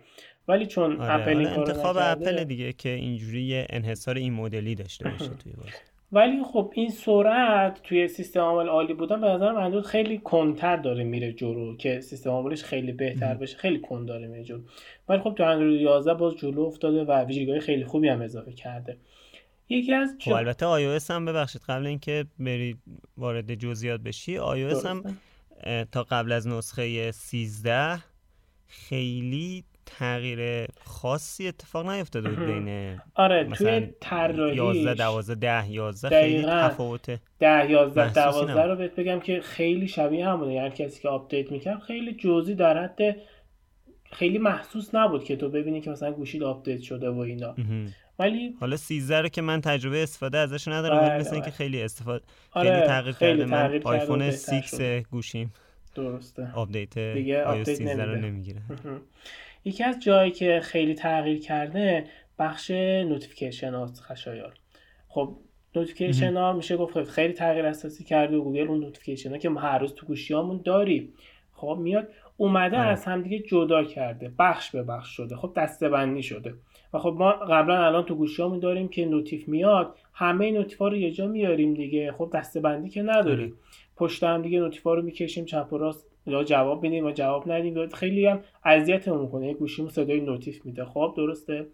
Speaker 3: ولی چون آره. اپل
Speaker 1: انتخاب اپل دیگه که اینجوری انحصار این مدلی داشته باشه توی بازار
Speaker 3: ولی خب این سرعت توی سیستم عامل عالی بودن به نظر اندروید خیلی کنتر داره میره جلو که سیستم عاملش خیلی بهتر بشه. خیلی کند داره میره جلو. ولی خب تو اندروید 11 باز جلو افتاده و ویژگی‌های خیلی خوبی هم اضافه کرده. یکی از
Speaker 1: خب البته iOS هم ببخشید قبل اینکه بری وارد جزئیات بشی iOS هم تا قبل از نسخه 13 خیلی تغییر خاصی اتفاق نیفتاده بود بین
Speaker 3: آره توی طراحی
Speaker 1: 11 12 10 11 خیلی تفاوته
Speaker 3: 10 11 12 رو بهت بگم که خیلی شبیه هم بوده یعنی کسی که آپدیت می‌کرد خیلی جزئی در حد خیلی محسوس نبود که تو ببینی که مثلا گوشی آپدیت شده و اینا. ولی
Speaker 1: حالا 13 رو که من تجربه استفاده ازش ندارم ولی مثل اینکه خیلی استفاده آره خیلی تغییر کرده من آیفون 6 گوشیم.
Speaker 3: درسته.
Speaker 1: آپدیت دیگه آپدیت 13 رو نمی‌گیره.
Speaker 3: یکی از جایی که خیلی تغییر کرده بخش notification ها خشایار. خب notification ها میشه گفت خیلی تغییر اساسی کرده و گوگل اون notification ها که ما هر روز تو گوشیامون داریم خب میاد اومده از همدیگه جدا کرده. بخش به بخش شده. خب دسته بندی شده. و خب ما قبلا الان تو گوشیامون داریم که notif میاد. همه notif ها رو یه جا میاریم دیگه. خب دسته بندی که نداریم. پشت هم دیگه notif ها رو می‌کشیم چپ و راست یا جواب میدیم یا جواب ندیم. خیلی هم اذیتمون می‌کنه گوشیمون صدای notif میده. خب درسته؟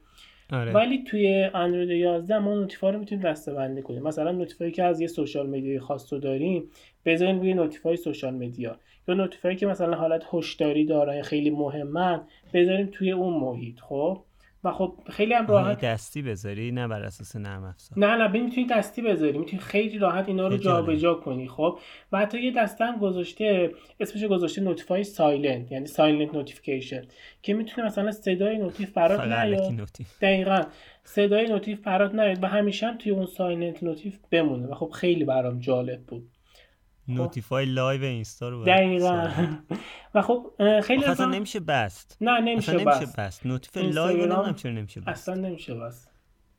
Speaker 3: آره. ولی توی اندروید 11 ما notif ا رو می‌تونیم دسته بندی کنیم. مثلا notif ایی که از یه social media خاص رو داریم بذاریم روی notif ای social media. یا notif ایی که مثلا حالت هشداری دارن خیلی مهمن بذاریم توی اون محیط. خب؟ و خب خیلی هم راحت
Speaker 1: دستی بذاری نه بر اساس نرم افزار.
Speaker 3: نه نه می‌تونی دستی بذاری می‌تونی خیلی راحت اینا رو جابجا کنی خب؟ و حتی یه دسته هم گذاشته اسمش گذاشته notif ای silent یعنی silent notification که می‌تونه مثلا صدای notif برات نیاد. دقیقا. صدای notif برات نیاد و همیشه هم توی اون silent notif بمونه و خب خیلی برام جالب بود.
Speaker 1: notif ای live اینستا رو
Speaker 3: دقیقا. و خب خیلی
Speaker 1: اصلا نمیشه بست.
Speaker 3: نه نمیشه اصلا نمیشه
Speaker 1: بست. notif ای live نمیشه چرا نمیشه بست.
Speaker 3: اصلا نمیشه بست.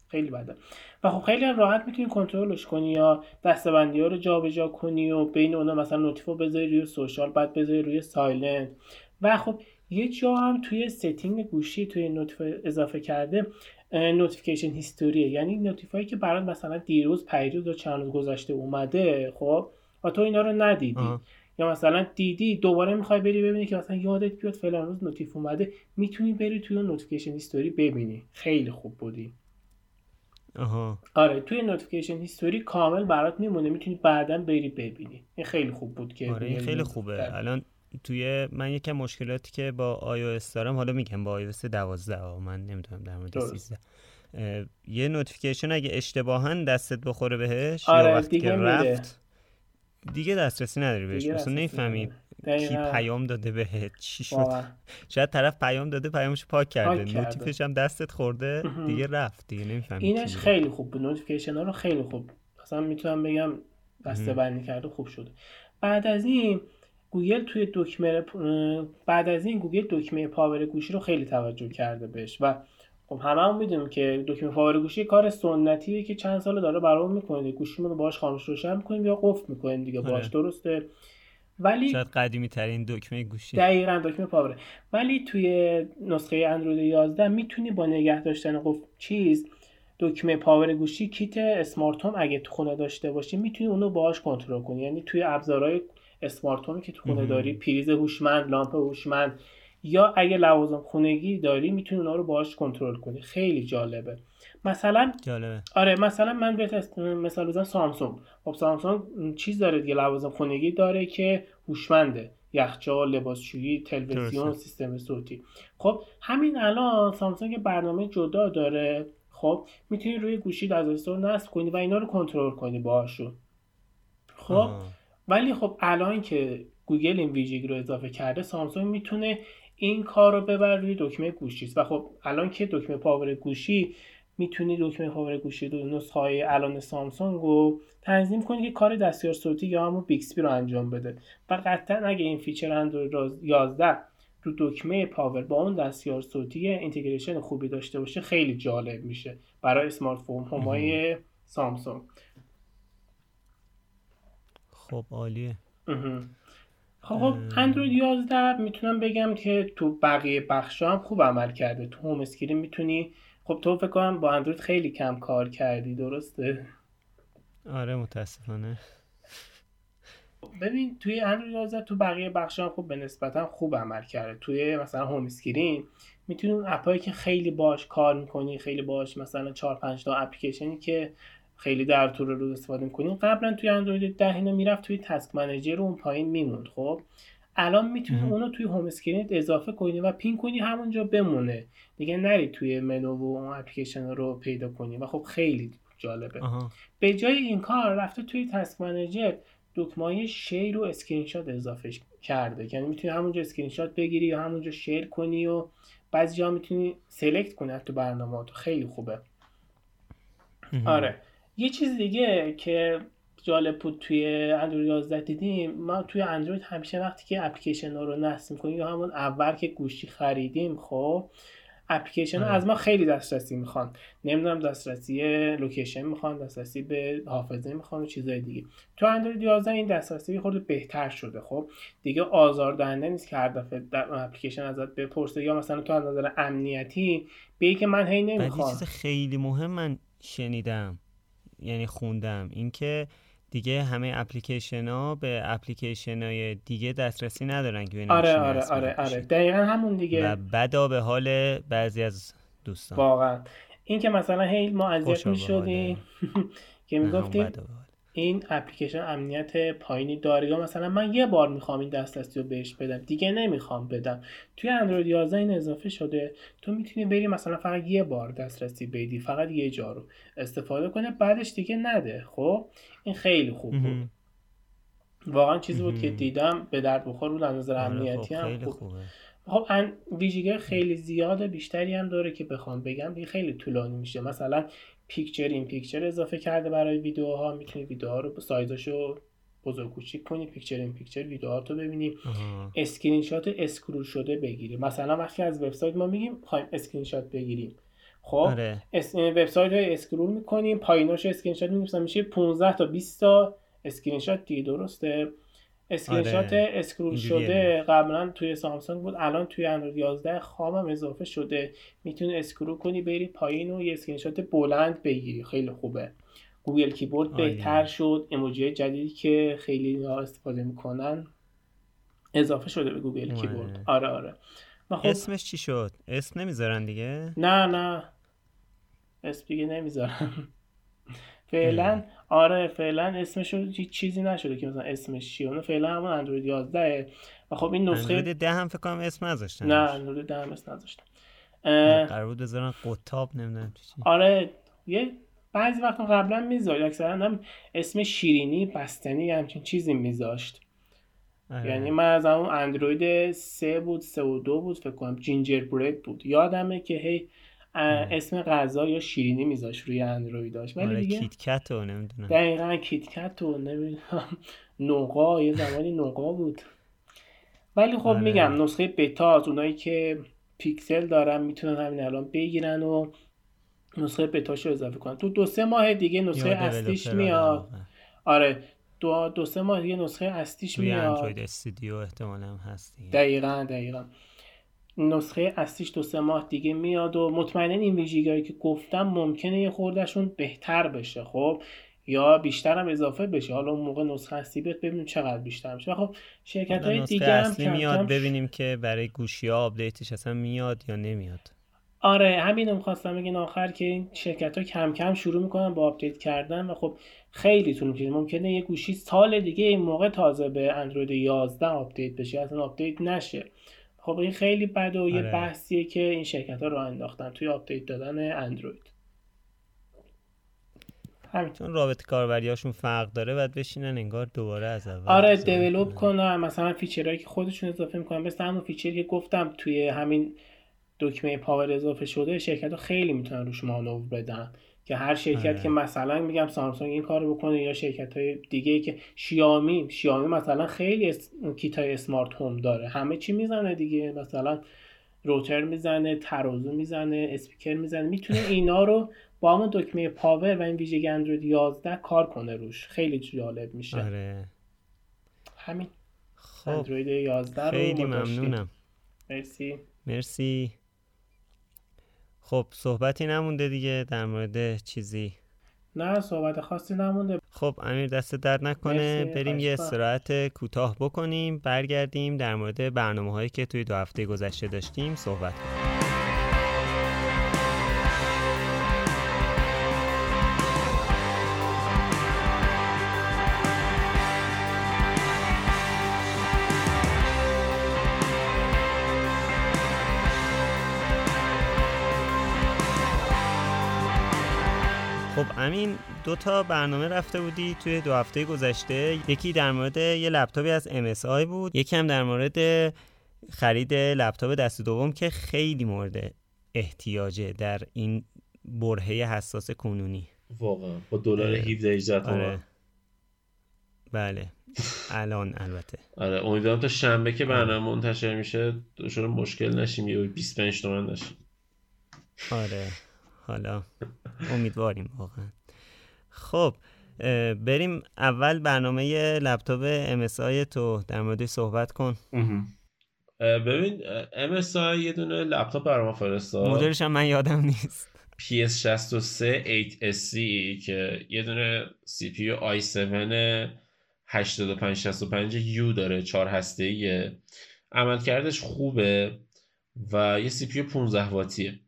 Speaker 3: خیلی بده. و خب خیلی راحت می‌تونی کنترلش کنی یا دسته بندی ها رو جابجا کنی و بین اونا مثلا notif و بذاری روی social بعد بذاری روی silent. و خب یه جا هم توی setting گوشی توی notif ای اضافه کرده notification history ه یعنی notif ایی که برات مثلا دیروز پریروز یا چند روز گذشته اومده خب و تو اینا رو ندیدی. یا مثلا دیدی دوباره می‌خوای بری ببینی که مثلا یادت بیاد فلان روز notif اومده می‌تونی بری توی notification history ببینی. خیلی خوب بودی.
Speaker 1: آها.
Speaker 3: آره توی notification history کامل برات میمونه می‌تونی بعدا بری ببینی. این خیلی خوب بود که
Speaker 1: آره این خیلی خوبه. الان توی من یکم مشکلاتی که با iOS دارم حالا میگم با iOS 12 من نمی‌دونم در مورد 13 یه notification اگه اشتباها دستت بخوره بهش
Speaker 3: آره
Speaker 1: یا وقتی
Speaker 3: که
Speaker 1: رفت دیگه دسترسی نداری بهش. اصلا نمی‌فهمی کی پیام داده بهت چی شد. شاید طرف پیام داده پیامش پاک کرده. notif ش هم دستت خورده دیگه رفت دیگه نمی‌فهمی
Speaker 3: اینش خیلی خوب بود. notification ها رو خیلی خوب. اصلا می‌تونم بگم دسته بندی کرده خوب شده. بعد از این گوگل توی دکمه بعد از این گوگل دکمه power گوشی رو خیلی توجه کرده بهش. و خب همه هم می‌دونیم که دکمه power گوشی کار سنتیه که چند سال داره برامون می‌کنه گوشیمون رو باهاش خاموش روشن می‌کنیم یا قفل می‌کنیم دیگه. آره. درسته. ولی
Speaker 1: شاید قدیمی ترین دکمه گوشی.
Speaker 3: دقیقا دکمه پاوره. ولی توی نسخه اندروید 11 می‌تونی با نگه داشتن قفل چیز دکمه پاور گوشی کیت اسمارت هوم اگه تو خونه داشته باشی می‌تونی اونو باهاش کنترل کنی. یعنی توی ابزارهای اسمارت هومی که تو خونه داری پریز هوشمند لامپ هوشمند یا اگه لوازم خونگی داری می‌تونی اونا رو باهاش کنترل کنی. خیلی جالبه. مثلا
Speaker 1: جالبه.
Speaker 3: آره مثلا من بهت مثال بزنم سامسونگ. خب سامسونگ چیز داره دیگه لوازم خونگی داره که هوشمنده. یخچال لباسشویی تلویزیون سیستم صوتی. خب همین الان سامسونگ برنامه جدا داره. خب می‌تونی روی گوشی از store نصب کنی و اینا رو کنترل کنی باهاشون. خب ولی خب الان که گوگل این ویژگی رو اضافه کرده سامسونگ می‌تونه این کار رو ببره روی دکمه گوشی و خب الان که دکمه power گوشی می‌تونی دکمه power گوشی دو نسخه های الان سامسونگ رو تنظیم کنی که کار دستیار صوتی یا همون بیکسبی رو انجام بده. و قطعا اگه این feature اندروید 11 رو دکمه power با اون دستیار صوتی integration خوبی داشته باشه خیلی جالب میشه برای اسمارت فون همای سامسونگ.
Speaker 1: خب عالیه.
Speaker 3: خب اندروید 11 می‌تونم بگم که تو بقیه بخش هم خوب عمل کرده. تو home screen می‌تونی. خب تو فکر کنم با اندروید خیلی کم کار کردی درسته؟
Speaker 1: آره متاسفانه.
Speaker 3: ببین توی اندروید 11 تو بقیه بخش هم خوب به نسبتا خوب عمل کرده. توی مثلا home screen می‌تونی اون اپایی که خیلی باش کار می‌کنی خیلی باش مثلا 4 5 تا اپلیکیشنی که خیلی در طول روز استفاده می‌کنیم قبلا توی اندروید 10 اینا می‌رفت توی task manager اون پایین میموند. خب الان می‌تونی اونو توی home screen ت اضافه کنی و pin کنی همونجا بمونه. دیگه نری توی منو و اون اپلیکیشن رو پیدا کنی. و خب خیلی جالبه. به جای این کار رفته توی task manager دکمه share و اسکرین شات اضافه کرده. یعنی می‌تونی همونجا اسکرین شات بگیری یا همونجا share کنی و بعضی جا می‌تونی select کنی تو برنامه خیلی خوبه. آره. یه چیز دیگه که جالب بود توی اندروید 11 دیدیم ما توی اندروید همیشه وقتی که اپلیکیشن ها رو نصب می‌کنیم یا همون اول که گوشی خریدیم خب اپلیکیشن ها آره. از ما خیلی دسترسی می‌خوان. نمی‌دونم دسترسی لوکیشن می‌خوان دسترسی به حافظه می‌خوان و چیزای دیگه. تو اندروید 11 این دسترسی خورده بهتر شده خب. دیگه آزاردهنده نیست که هر دفعه اپلیکیشن ازت بپرسه یا مثلا تو از نظر امنیتی به که من هی نمی‌خوام.
Speaker 1: چیز خیلی مهم من شنیدم. یعنی خوندم. اینکه دیگه همه اپلیکیشن ها به اپلیکیشن های دیگه دسترسی ندارن که
Speaker 3: آره آره آره آره. دقیقا همون دیگه.
Speaker 1: و بدا به حال بعضی از دوستان.
Speaker 3: واقعا. این که مثلا هی ما اذیت می شدیم <laughs> که می‌گفتیم این اپلیکیشن امنیت پایینی داره یا مثلا من یه بار می‌خوام این دسترسی رو بهش بدم دیگه نمی‌خوام بدم. توی اندروید 11 این اضافه شده تو می‌تونی بری مثلا فقط یه بار دسترسی بدی فقط یه جا رو استفاده کنه بعدش دیگه نده. خب؟ این خیلی خوب بود. واقعا چیزی بود که دیدم به درد بخور بود از نظر آره، امنیتی خب، هم خوب. خب ویژگی خیلی زیاد بیشتری هم داره که بخوام بگم دیگه خیلی طولانی میشه. مثلا picture in picture اضافه کرده برای ویدیوها. می‌تونی ویدیوها رو سایزاشو بزرگ کوچیک کنی picture in picture ویدیوها تو ببینی screenshot scroll شده بگیری مثلا وقتی از وبسایت ما میگیم خوایم اسکرین شات بگیریم. خب؟ آره. وبسایت رو scroll می‌کنیم پاییناش اسکرین شات میگیم میشه 15 تا 20 تا اسکرین شات دیگه. درسته؟ اسکرین شات آره. scroll شده قبلا توی سامسونگ بود الان توی اندروید 11 خامم اضافه شده. می‌تونی scroll کنی بری پایین و یه اسکرین شات بلند بگیری. خیلی خوبه. گوگل کیبورد بهتر شد. ایموجی جدیدی که خیلی استفاده می‌کنن اضافه شده به گوگل آره. کیبورد. آره آره.
Speaker 1: خب... اسمش چی شد؟ اسم نمی‌ذارن دیگه؟
Speaker 3: نه نه. اسم دیگه نمی‌ذارن. فعلا آره فعلا اسمش هیچ چیزی نشده که مثلا اسمش چیه. اون فعلا همون اندروید 11 و خب این نسخه
Speaker 1: اندروید 10 هم فکر کنم اسم نذاشتن
Speaker 3: نه اندروید 10 هم اسم نذاشتن.
Speaker 1: قرار بود بذارن قطاب نمی‌دونم چی
Speaker 3: آره یه بعضی وقت قبلا میذاشت اکثرا هم اسم شیرینی بستنی همچین چیزی میذاشت. آره. یعنی من از اون اندروید 3 بود 3 و 2 بود فکر کنم جینجر برید بود. یادمه که هی اسم غذا یا شیرینی میذاش روی اندرویداش ولی آره دیگه
Speaker 1: کیت کت و نمی‌دونم.
Speaker 3: دقیقا کیت کت و نمی‌دونم. <laughs> نوقا یه زمانی نوقا بود. ولی خب آره. میگم نسخه بتا از اونایی که پیکسل دارن می‌تونن همین الان بگیرن و نسخه بتاشو اضافه کنن. تو دو سه ماه دیگه نسخه اصلیش میاد. آره دو, دو سه ماه دیگه نسخه اصلیش میاد.
Speaker 1: اندروید استودیو احتمالا هست
Speaker 3: دقیقا دقیقا. نسخه اصلیش دو سه ماه دیگه میاد و مطمئنا این ویژگیهایی که گفتم ممکنه یه خوردشون بهتر بشه خب؟ یا بیشتر هم اضافه بشه. حالا اون موقع نسخه اصلی بیاد ببینیم چقدر بیشتر میشه. خب شرکت های دیگه هم
Speaker 1: اصلی میاد ببینیم که برای گوشی ها آپدیتش اصلا میاد یا نمیاد.
Speaker 3: آره همین هم خواستم بگین آخر که این شرکت ها کم کم شروع می‌کنن با آپدیت کردن و خب خیلی طول می‌کشه. ممکنه یه گوشی سال دیگه این موقع تازه به اندروید 11 آپدیت بشه اصلا آپدیت نشه. خب این خیلی بده و یه آره. بحثیه که این شرکت ها رو انداختن توی آپدیت دادن اندروید.
Speaker 1: همین. چون رابط کاربریاشون فرق داره بعد بشینن انگار دوباره از اول
Speaker 3: آره develop کنن. مثلا feature هایی که خودشون اضافه می‌کنن. مثل همون feature ی که گفتم توی همین دکمه power اضافه شده شرکت ها خیلی می‌تونن روش مانور بدن. که هر شرکت آره. که مثلا میگم سامسونگ این کارو بکنه یا شرکت های دیگه که شیامی شیامی مثلا خیلی اس... کیت های اسمارت هوم داره. همه چی می‌زنه دیگه. مثلا روتر می‌زنه ترازو می‌زنه اسپیکر می‌زنه. می‌تونه اینا رو با همون دکمه پاور و این ویژگی اندروید 11 کار کنه روش. خیلی جالب میشه.
Speaker 1: آره.
Speaker 3: همین. خب. اندروید 11
Speaker 1: خیلی ممنونم.
Speaker 3: مرسی.
Speaker 1: مرسی. خب صحبتی نمونده دیگه در مورد چیزی.
Speaker 3: نه صحبت خاصی نمونده.
Speaker 1: خب امیر دست درد نکنه. بریم یه استراحت کوتاه بکنیم برگردیم در مورد برنامه هایی که توی دو هفته گذشته داشتیم صحبت کنیم. خب امین دو تا برنامه رفته بودی توی دو هفته گذشته. یکی در مورد یه لپتاپی از MSI بود یکی هم در مورد خرید لپتاپ دست دوم که خیلی مورد احتیاجه در این برهه حساس کنونی.
Speaker 2: واقعا با دلار 17 18
Speaker 1: آره. بله. الان البته.
Speaker 2: آره امیدوارم تا شنبه که برنامه منتشر میشه دچار مشکل نشیم یه 25 تومن نشیم.
Speaker 1: آره. حالا. امیدواریم واقعا. خب بریم اول برنامه لپتاپ MSI تو در مورد صحبت کن.
Speaker 2: ببین MSI یه دونه لپتاپ برام فرستاد.
Speaker 1: مدلش هم من یادم نیست.
Speaker 2: PS63 8SC که یه دونه CPU i7 8565U داره 4 هسته ایه عملکردش خوبه و یه CPU 15 واتیه.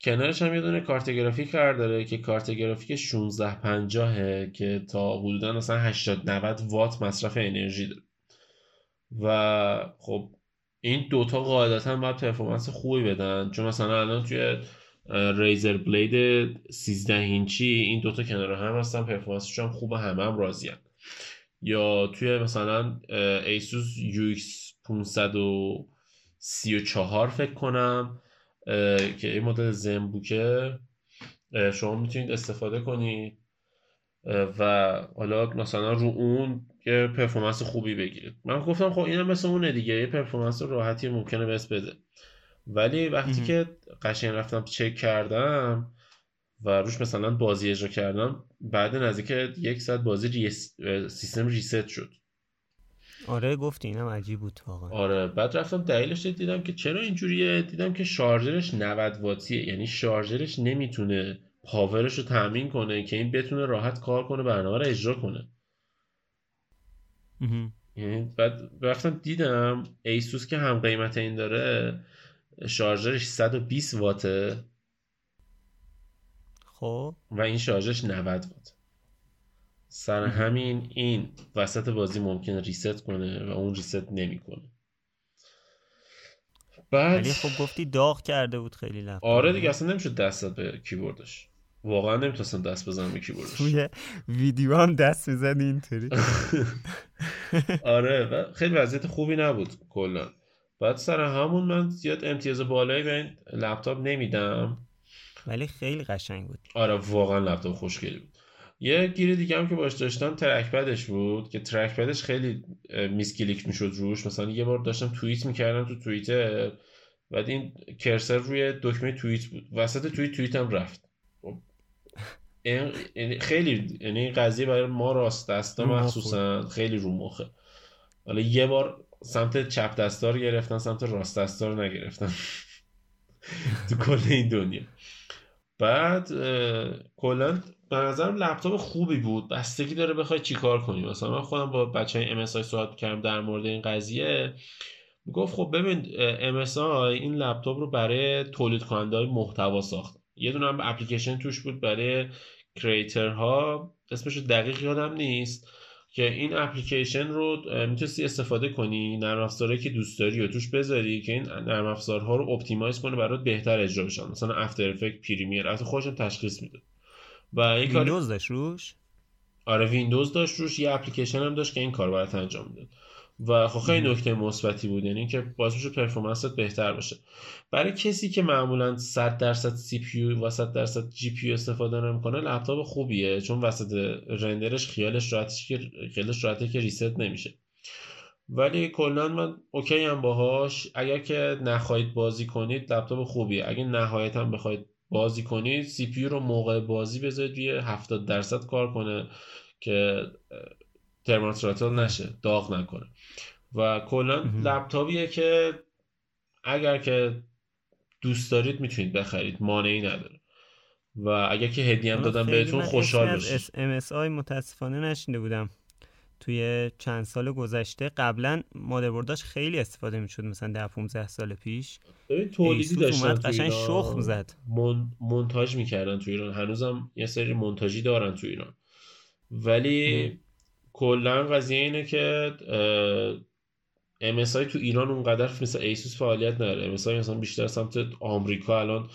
Speaker 2: کنارش هم یه دونه کارت گرافیک قرار داره که کارت گرافیک 1650 که تا حدودا مثلا 80 90 وات مصرف انرژی داره. و خب این دوتا قاعدتا باید پرفورمنس خوبی بدن. چون مثلا الان توی ریزر بلید 13 اینچی این دوتا کنار هم هستن پرفورمنسش هم خوبه همه هم راضی یا توی مثلا ایسوس UX 534 فکر کنم که این مدل زنبوکه شما می‌تونید استفاده کنید و حالا مثلا رو اون یه performance خوبی بگیرید. من گفتم خب اینم مثل اونه دیگه یه performance راحتی ممکنه بهت بده. ولی وقتی که قشنگ رفتم چک کردم و روش مثلا بازی اجرا کردم بعد نزدیک یک ساعت بازی سیستم ریست شد.
Speaker 1: آره گفتی اینم عجیب بود واقعا.
Speaker 2: آره بعد رفتم دلیلش دیدم که چرا اینجوریه؟ دیدم که شارژرش 90 واتیه یعنی شارژرش نمی‌تونه پاورش رو تامین کنه که این بتونه راحت کار کنه برنامه رو اجرا کنه. یعنی بعد رفتم دیدم ایسوس که هم قیمت این داره شارژرش 120 واته.
Speaker 1: خب.
Speaker 2: و این شارژرش 90 وات سر همین این وسط بازی ممکنه reset کنه و اون reset نمی‌کنه.
Speaker 1: بعد ولی خب گفتی داغ کرده بود خیلی لپ
Speaker 2: آره دیگه اصلا نمی‌شد دست به کیبوردش. واقعا نمی‌تونستم دست بزنم به کیبوردش. <laughs>
Speaker 1: توی ویدیو هم دست بزنی اینطوری. <laughs>
Speaker 2: آره و خیلی وضعیت خوبی نبود کلا. بعد سر همون من زیاد امتیاز بالایی به این لپتاپ نمیدم.
Speaker 1: ولی خیلی قشنگ بود.
Speaker 2: آره واقعا لپتاپ خوشگلی بود. یه گیر دیگه هم که باش داشتم trackpad ش بود که trackpad ش خیلی misclick می‌شد روش. مثلا یه بار داشتم توییت می‌کردم تو توییتر بعد این cursor روی دکمه توییت بود. وسط توییت توییت هم رفت. خب، یعنی خیلی یعنی این قضیه برای ما راست دستا مخصوصا خیلی رو مخه. حالا یه بار سمت چپ دستار گرفتن سمت راست دستار نگرفتن <laughs> تو کل این دنیا. بعد کلا به نظرم لپتاپ خوبی بود. بستگی داره بخوای چیکار کنی. مثلا من خودم با بچه های MSI صحبت کردم در مورد این قضیه. گفت خب ببین MSI این لپتاپ رو برای تولید کننده های محتوا ساخت. یه دونه هم اپلیکیشن توش بود برای کریترها. اسمش دقیق یادم نیست. که این اپلیکیشن رو می‌تونستی استفاده کنی نرم افزارهایی که دوست داری و توش بذاری که این نرم افزارها رو optimize کنه برات بهتر اجرا بشن مثلا After Effects Premiere از خودشون تشخیص میده.
Speaker 1: و این ویندوز داشت روش؟
Speaker 2: آره ویندوز داشت روش یه اپلیکیشن هم داشت که این کار برات انجام می‌داد. و خب خیلی نکته مثبتی بود یعنی که باعث میشه performance ت بهتر باشه. برای کسی که معمولا 100 درصد CPU و 100 درصد GPU استفاده نمی‌کنه لپتاپ خوبیه چون وسط render ش خیالش راحتش که خیالش راحته که ریست نمیشه. ولی کلا من OK ام باهاش. اگر که نخواهید بازی کنید لپتاپ خوبیه. اگه نهایتا بخواید بازی کنید CPU رو موقع بازی بذارید روی 70 درصد کار کنه که thermal throttle نشه داغ نکنه. و کلا لپتاپیه که اگر که دوست دارید می‌تونید بخرید مانعی نداره. و اگر که هدیه هم دادم بهتون خوشحال باشید
Speaker 1: MSI متاسفانه نشینده بودم. توی چند سال گذشته قبلا مادربرداش خیلی استفاده می‌شد مثلا ده 15 سال پیش.
Speaker 2: تولیدی داشتن اومد
Speaker 1: قشنگ شخم زد.
Speaker 2: من، مونتاژ می‌کردن تو ایران. هنوزم یه سری مونتاژی دارن تو ایران. ولی کلا قضیه اینه که MSI تو ایران اونقدر مثل ایسوس فعالیت نداره. MSI مثلا بیشتر سمت آمریکا الان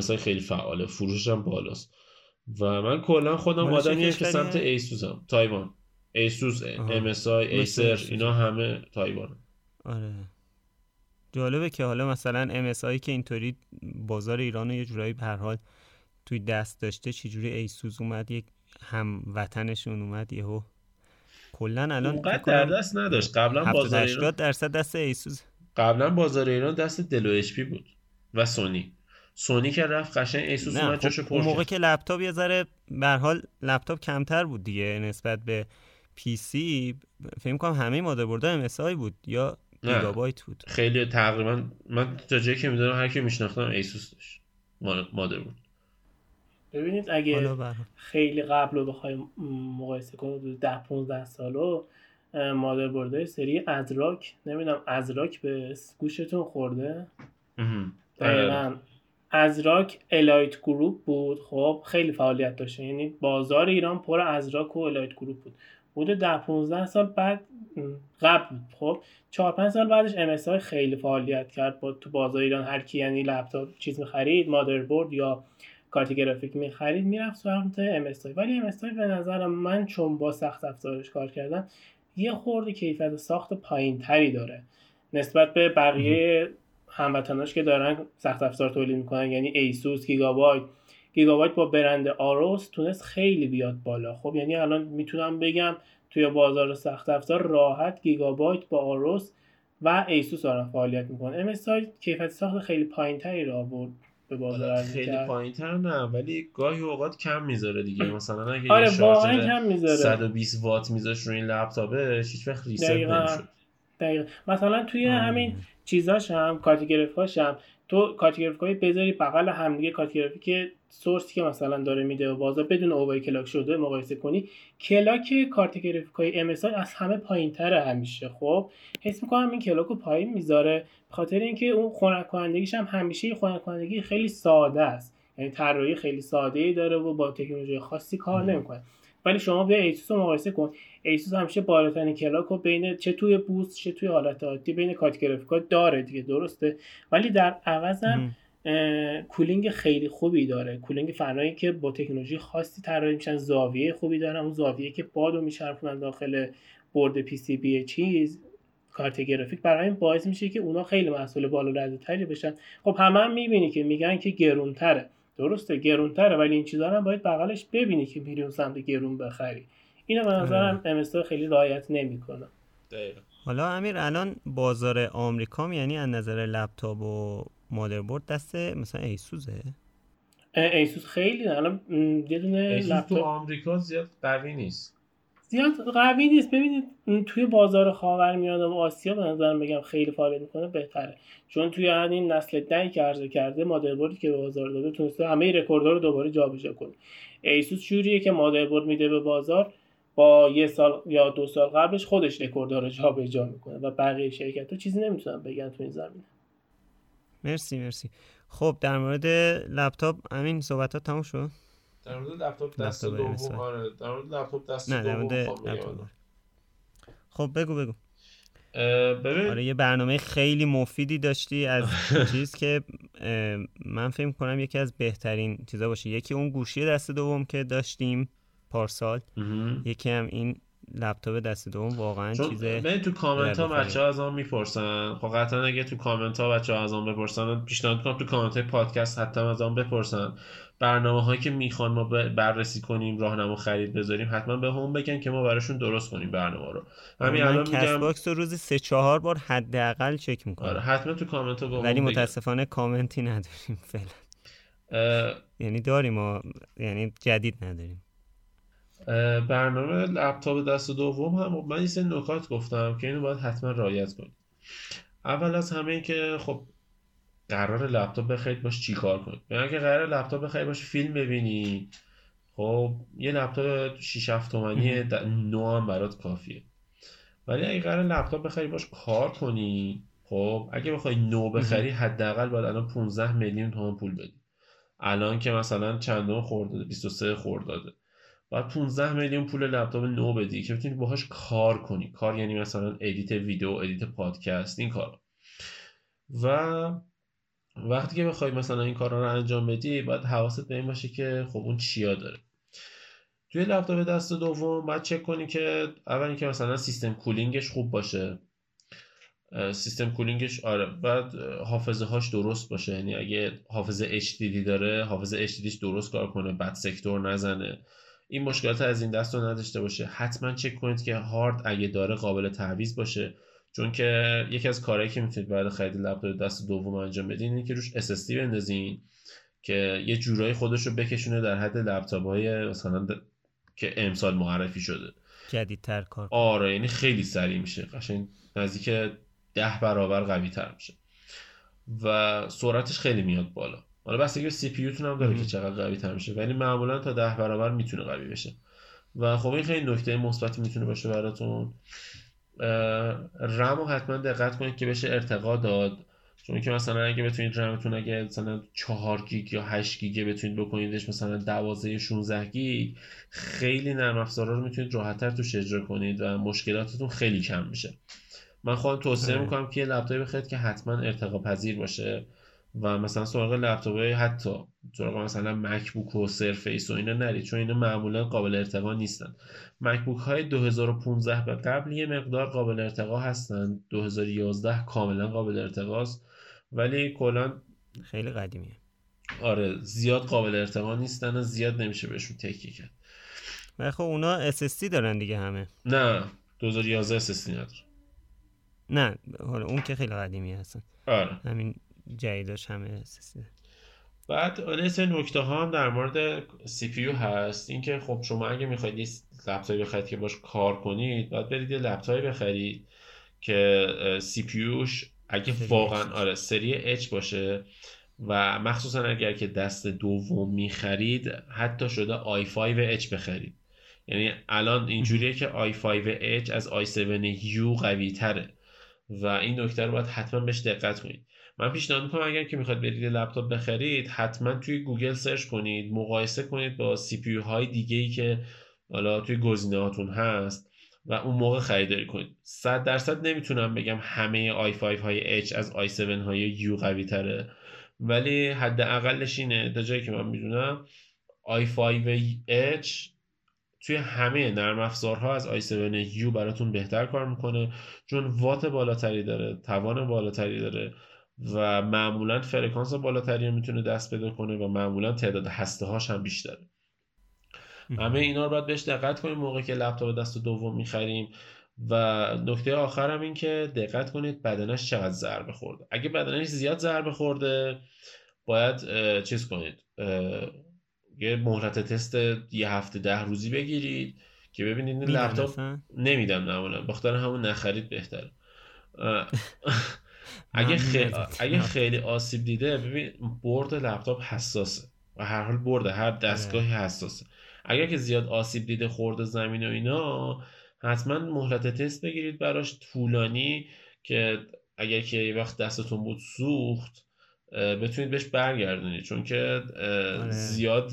Speaker 2: MSI خیلی فعاله. فروشش هم بالاست. و من کلا خودم آدمیه که سمت ایسوس هم تایوان. ایسوس MSI ایسر اینا همه تایوان.
Speaker 1: آره. جالبه که حالا مثلا MSI که اینطوری بازار ایران رو یه جورایی به حال توی دست داشته چجوری ایسوس اومد یک هم وطنشون اومد یهو. کلا الان
Speaker 2: در دست نداشت. قبلا بازار ایران
Speaker 1: درصد دست ایسوس.
Speaker 2: قبلا بازار ایران دست Dell و HP بود و سونی. سونی که رفت قشنگ ASUS اومد
Speaker 1: خب جاشو اون موقع که لپتاپ یه ذره به حال لپتاپ کمتر بود دیگه نسبت به PC فکر کنم همه مادربردها ام بود یا Gigabyte بود.
Speaker 2: خیلی تقریبا من تا جایی که می‌دونم هر کی میشناختم ASUS داشت. مادربرد
Speaker 3: ببینید اگه خیلی قبل رو بخوایم مقایسه کنیم ده 15 سالو مادر سری ASRock نمی‌دونم ASRock به گوشتون خورده؟ دقیقا. ASRock Elitegroup بود. خب خیلی فعالیت داشته یعنی بازار ایران پر ASRock و Elitegroup بود. بوده ده 15 سال بعد قبل بود. خب 4 5 سال بعدش MSI خیلی فعالیت کرد با تو بازار ایران. هر کی یعنی لپتاپ چیز می‌خرید مادربرد یا کارت گرافیک می‌خرید می‌رفت سمت MSI ولی MSI به نظرم من چون با سخت افزارش کار کردم یه خورده کیفیت ساخت پایین تری داره. نسبت به بقیه هموطناش که دارن سخت افزار تولید می‌کنن یعنی ASUS Gigabyte Gigabyte با برند AORUS تونست خیلی بیاد بالا. خب یعنی الان می‌تونم بگم توی بازار سخت افزار راحت Gigabyte با AORUS و ASUS دارن فعالیت می‌کنن. MSI کیفیت ساخت خیلی پایین تری را آورد به بازار
Speaker 2: خیلی پایین تر نه ولی گاهی اوقات کم می‌ذاره دیگه. مثلا اگه
Speaker 3: آره واقعا کم می‌ذاره.
Speaker 2: 120 وات میذاش روی این لپتاپه هیچ وقت reset نمی‌شد
Speaker 3: دقیقا. مثلا توی همین چیزاش هم کارت گرافیکاش هم تو کارت گرافیکای بذاری بغل همدیگه کارت گرافیک سورسی که مثلا داره میده و بازار بدون overclock شده مقایسه کنی clock کارت گرافیکای MSI از همه پایینتره همیشه. خب حس می‌کنم این clock رو پایین می‌ذاره. خاطر اینکه اون خنک کنندگیش هم همیشه خنک کنندگی خیلی ساده است. یعنی طراحی خیلی ساده ای داره و با تکنولوژی خاصی کار نمی‌کنه. ولی شما بیا ASUS رو مقایسه کن. ASUS همیشه بالاترین clock رو بین چه توی boost چه توی حالت عادی بین کارت گرافیکا داره دیگه درسته؟ ولی در عوض هم cooling خیلی خوبی داره. cooling فنایی که با تکنولوژی خاصی طراحی میشن زاویه خوبی داره اون زاویه که باد رو میچرخونن داخل برد PCB چیز کارت گرافیک. برای این باعث میشه که اونا خیلی محصول بالا رده تری بشن. خب همه هم می‌بینی که میگن که گرونتره. درسته گرونتره ولی این چیزا هم باید بغلش ببینی که میری اون سمت گرون بخری. اینو به نظرم MSI تو خیلی رعایت نمی‌کنه.
Speaker 1: حالا امیر الان بازار آمریکا یعنی از نظر لپتاپ و مادربرد دست مثلا ASUS ه؟
Speaker 3: ایسوس خیلی الان یه دونه
Speaker 2: لپتاپ تو آمریکا زیاد قوی نیست.
Speaker 3: زیاد قوی نیست. ببینید توی بازار خاورمیانه و آسیا به نظرم بگم خیلی فعالیت می‌کنه بهتره. چون توی همین نسل دهی که عرضه کرده مادربردی که به بازار داده تونسته همه رکوردها رو دوباره جابجا کنه. ASUS جوریه که مادربرد میده به بازار با یه سال یا دو سال قبلش خودش رکوردها رو جابجا می‌کنه و بقیه شرکت ها چیزی نمی‌تونن بگن تو این زمینه.
Speaker 1: مرسی مرسی. خب در مورد لپتاپ همین صحبت ها تموم شد؟
Speaker 2: در مورد لپتاپ دست دوم آره. در مورد لپتاپ دست نه در مورد لپتاپ.
Speaker 1: خب بگو بگو.
Speaker 2: ببین.
Speaker 1: آره یه برنامه خیلی مفیدی داشتی از <laughs> چیز که من فکر کنم یکی از بهترین چیزا باشه. یکی اون گوشی دست دوم که داشتیم پارسال. یکی هم این لپتاپ دست دوم واقعا چیز
Speaker 2: من تو کامنت ها بچه ها ازمون می‌پرسن. خب قطعا اگه تو کامنت ها بچه ها ازمون بپرسن پیشنهاد کنم تو کامنت های پادکست حتی ازمون بپرسن. برنامه هایی که می‌خوان ما بررسی کنیم راهنما خرید بذاریم حتما بهمون بگن که ما براشون درست کنیم برنامه رو.
Speaker 1: همین الان میگم باکس رو روزی سه چهار بار حداقل چک می‌کنم.
Speaker 2: آره حتما تو کامنت ها
Speaker 1: ولی متاسفانه کامنتی نداریم فعلا. یعنی داریم و یعنی جدید نداریم.
Speaker 2: برنامه لپتاپ دست دوم هم من یه نکات گفتم که اینو باید حتما رعایت کنید اول از همه این که خب قرار لپتاپ بخرید باش چیکار کنید؟ یعنی اگه قرار لپتاپ بخرید باش فیلم ببینی خب یه لپتاپ 6 7 تومانی نو هم برات کافیه. ولی اگه قرار لپتاپ بخری باش کار کنی خب اگه بخوای نو بخری حداقل باید الان 15 میلیون تومان پول بدی. الان که مثلا چندم خورده 23 خرداده. باید 15 میلیون پول لپتاپ نو بدی که بتونی باهاش کار کنی. کار یعنی مثلا ادیت ویدیو ادیت پادکست این کار و وقتی که بخوای مثلا این کارا رو انجام بدی باید حواست به این باشه که خب اون چیا داره. توی لپتاپ دست دوم باید چک کنی که اول اینکه مثلا سیستم cooling ش خوب باشه. سیستم cooling ش آره بعد حافظه هاش درست باشه. یعنی اگه حافظه HDD داره حافظه HDDش درست کار کنه بعد سکتور نزنه. این مشکلات از این دست رو نداشته باشه. حتما چک کنید که هارد اگه داره قابل تعویض باشه. چون که یکی از کارهایی که می‌تونید بعد خرید لپتاپ دست دوم انجام بدین اینه که روش SSD بندازین که یه جورایی خودش رو بکشونه در حد لپتاپ های مثلا که امسال معرفی شده.
Speaker 1: جدیدتر کار
Speaker 2: آره یعنی خیلی سریع میشه. قشنگ نزدیک ده برابر قوی تر میشه. و سرعتش خیلی میاد بالا. حالا بستگی CPU هم داره که چقدر قوی تر میشه. ولی معمولا تا ده برابر می‌تونه قوی بشه. و خب این خیلی نکته مثبتی می‌تونه باشه براتون. رم رو حتما دقت کنید که بشه ارتقا داد. چون که مثلا اگه بتونید رمتون اگه مثلا 4 گیگ یا 8 گیگ بتونید بکنیدش مثلا 12 16 گیگ خیلی نرم افزارا رو می‌تونید راحتتر توش اجرا کنید و مشکلاتتون خیلی کم میشه. من خودم توصیه آره. می‌کنم که یه لپتاپی بخرید که حتما ارتقا پذیر باشه. و مثلا سراغ لپتاپ حتی سراغ مثلا مکبوک و سرفیس و اینا نرید چون اینا معمولا قابل ارتقا نیستن. مکبوک های 2015 به قبل یه مقدار قابل ارتقا هستن. 2011 کاملا قابل ارتقاست. ولی کلا
Speaker 1: خیلی قدیمیه.
Speaker 2: آره زیاد قابل ارتقا نیستن و زیاد نمیشه بهشون تکیه کرد.
Speaker 1: و خب اونا SSD دارن دیگه همه.
Speaker 2: نه 2011 SSD نداره.
Speaker 1: نه حالا اون که خیلی قدیمی هستن
Speaker 2: آره.
Speaker 1: همین جدیداش همه
Speaker 2: بعد آره سه نکته ها هم در مورد CPU هست. اینکه خب شما اگه می‌خواید یه لپتاپی بخرید که باش کار کنید باید برید یه لپتاپی بخرید که CPU اگه واقعا آره سری H باشه و مخصوصا اگر که دست دوم می‌خرید حتی شده آی 5 اچ بخرید. یعنی الان اینجوریه که آی 5 اچ از i7 U قوی تره و این نکته رو باید حتما بهش دقت کنید. من پیشنهاد می‌کنم اگر که می‌خواد برید لپتاپ بخرید حتما توی گوگل search کنید مقایسه کنید با CPU های دیگه ای که حالا توی گزینه هاتون هست و اون موقع خریداری کنید. 100 درصد نمی‌تونم بگم همه i5 های H از i7 های U قوی تره ولی حداقلش اینه تا جایی که من می‌دونم آی 5 H توی همه نرم افزارها از i7 یو براتون بهتر کار می‌کنه چون وات بالاتری داره توان بالاتری داره. و معمولا فرکانس بالاتری می‌تونه دست پیدا کنه و معمولا تعداد هسته هاش هم بیشتره. همه اینا رو باید بهش دقت کنیم موقع که لپتاپ دست دوم می‌خریم. و نکته آخرم این که دقت کنید بدنش چقدر ضربه خورده. اگه بدنش زیاد ضربه خورده باید چیز کنید یه مهلت تست یه هفته ده روزی بگیرید که ببینید این لپتاپ نمیدم نمونم بخاطر همون نخرید بهتره. <laughs> اگه, خیلی اگه خیلی آسیب دیده ببین برد لپتاپ حساسه و هر حال برده هر دستگاهی آره. حساسه. اگر که زیاد آسیب دیده خورده زمین و اینا حتما مهلت تست بگیرید براش. طولانی که اگر که یه وقت دستتون بود سوخت بتونید بهش برگردونید. چون که آره. زیاد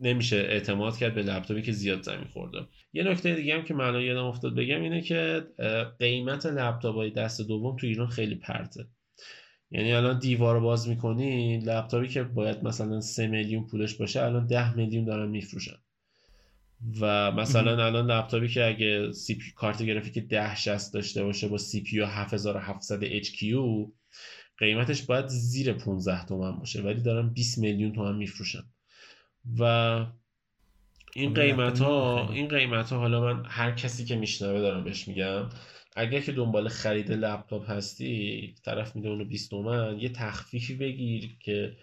Speaker 2: نمیشه اعتماد کرد به لپتاپی که زیاد زمین خورده. یه نکته دیگه هم که من یادم افتاد بگم اینه که قیمت لپتاپ های دست دوم تو ایران خیلی پرته. یعنی الان دیوار باز می‌کنی لپتاپی که باید مثلا 3 میلیون پولش باشه الان 10 میلیون دارن میفروشن. و مثلا الان لپتاپی که اگه سی پی... کارت گرافیک 1060 داشته باشه با CPU 7700 HQ قیمتش باید زیر 15 تومن باشه ولی دارن 20 میلیون تومن میفروشن. و این خب، قیمت ها این قیمت ها حالا من هر کسی که میشنوه دارم بهش میگم اگر که دنبال خرید لپتاپ هستی طرف میده اونو 20 تومن یه تخفیفی بگیر که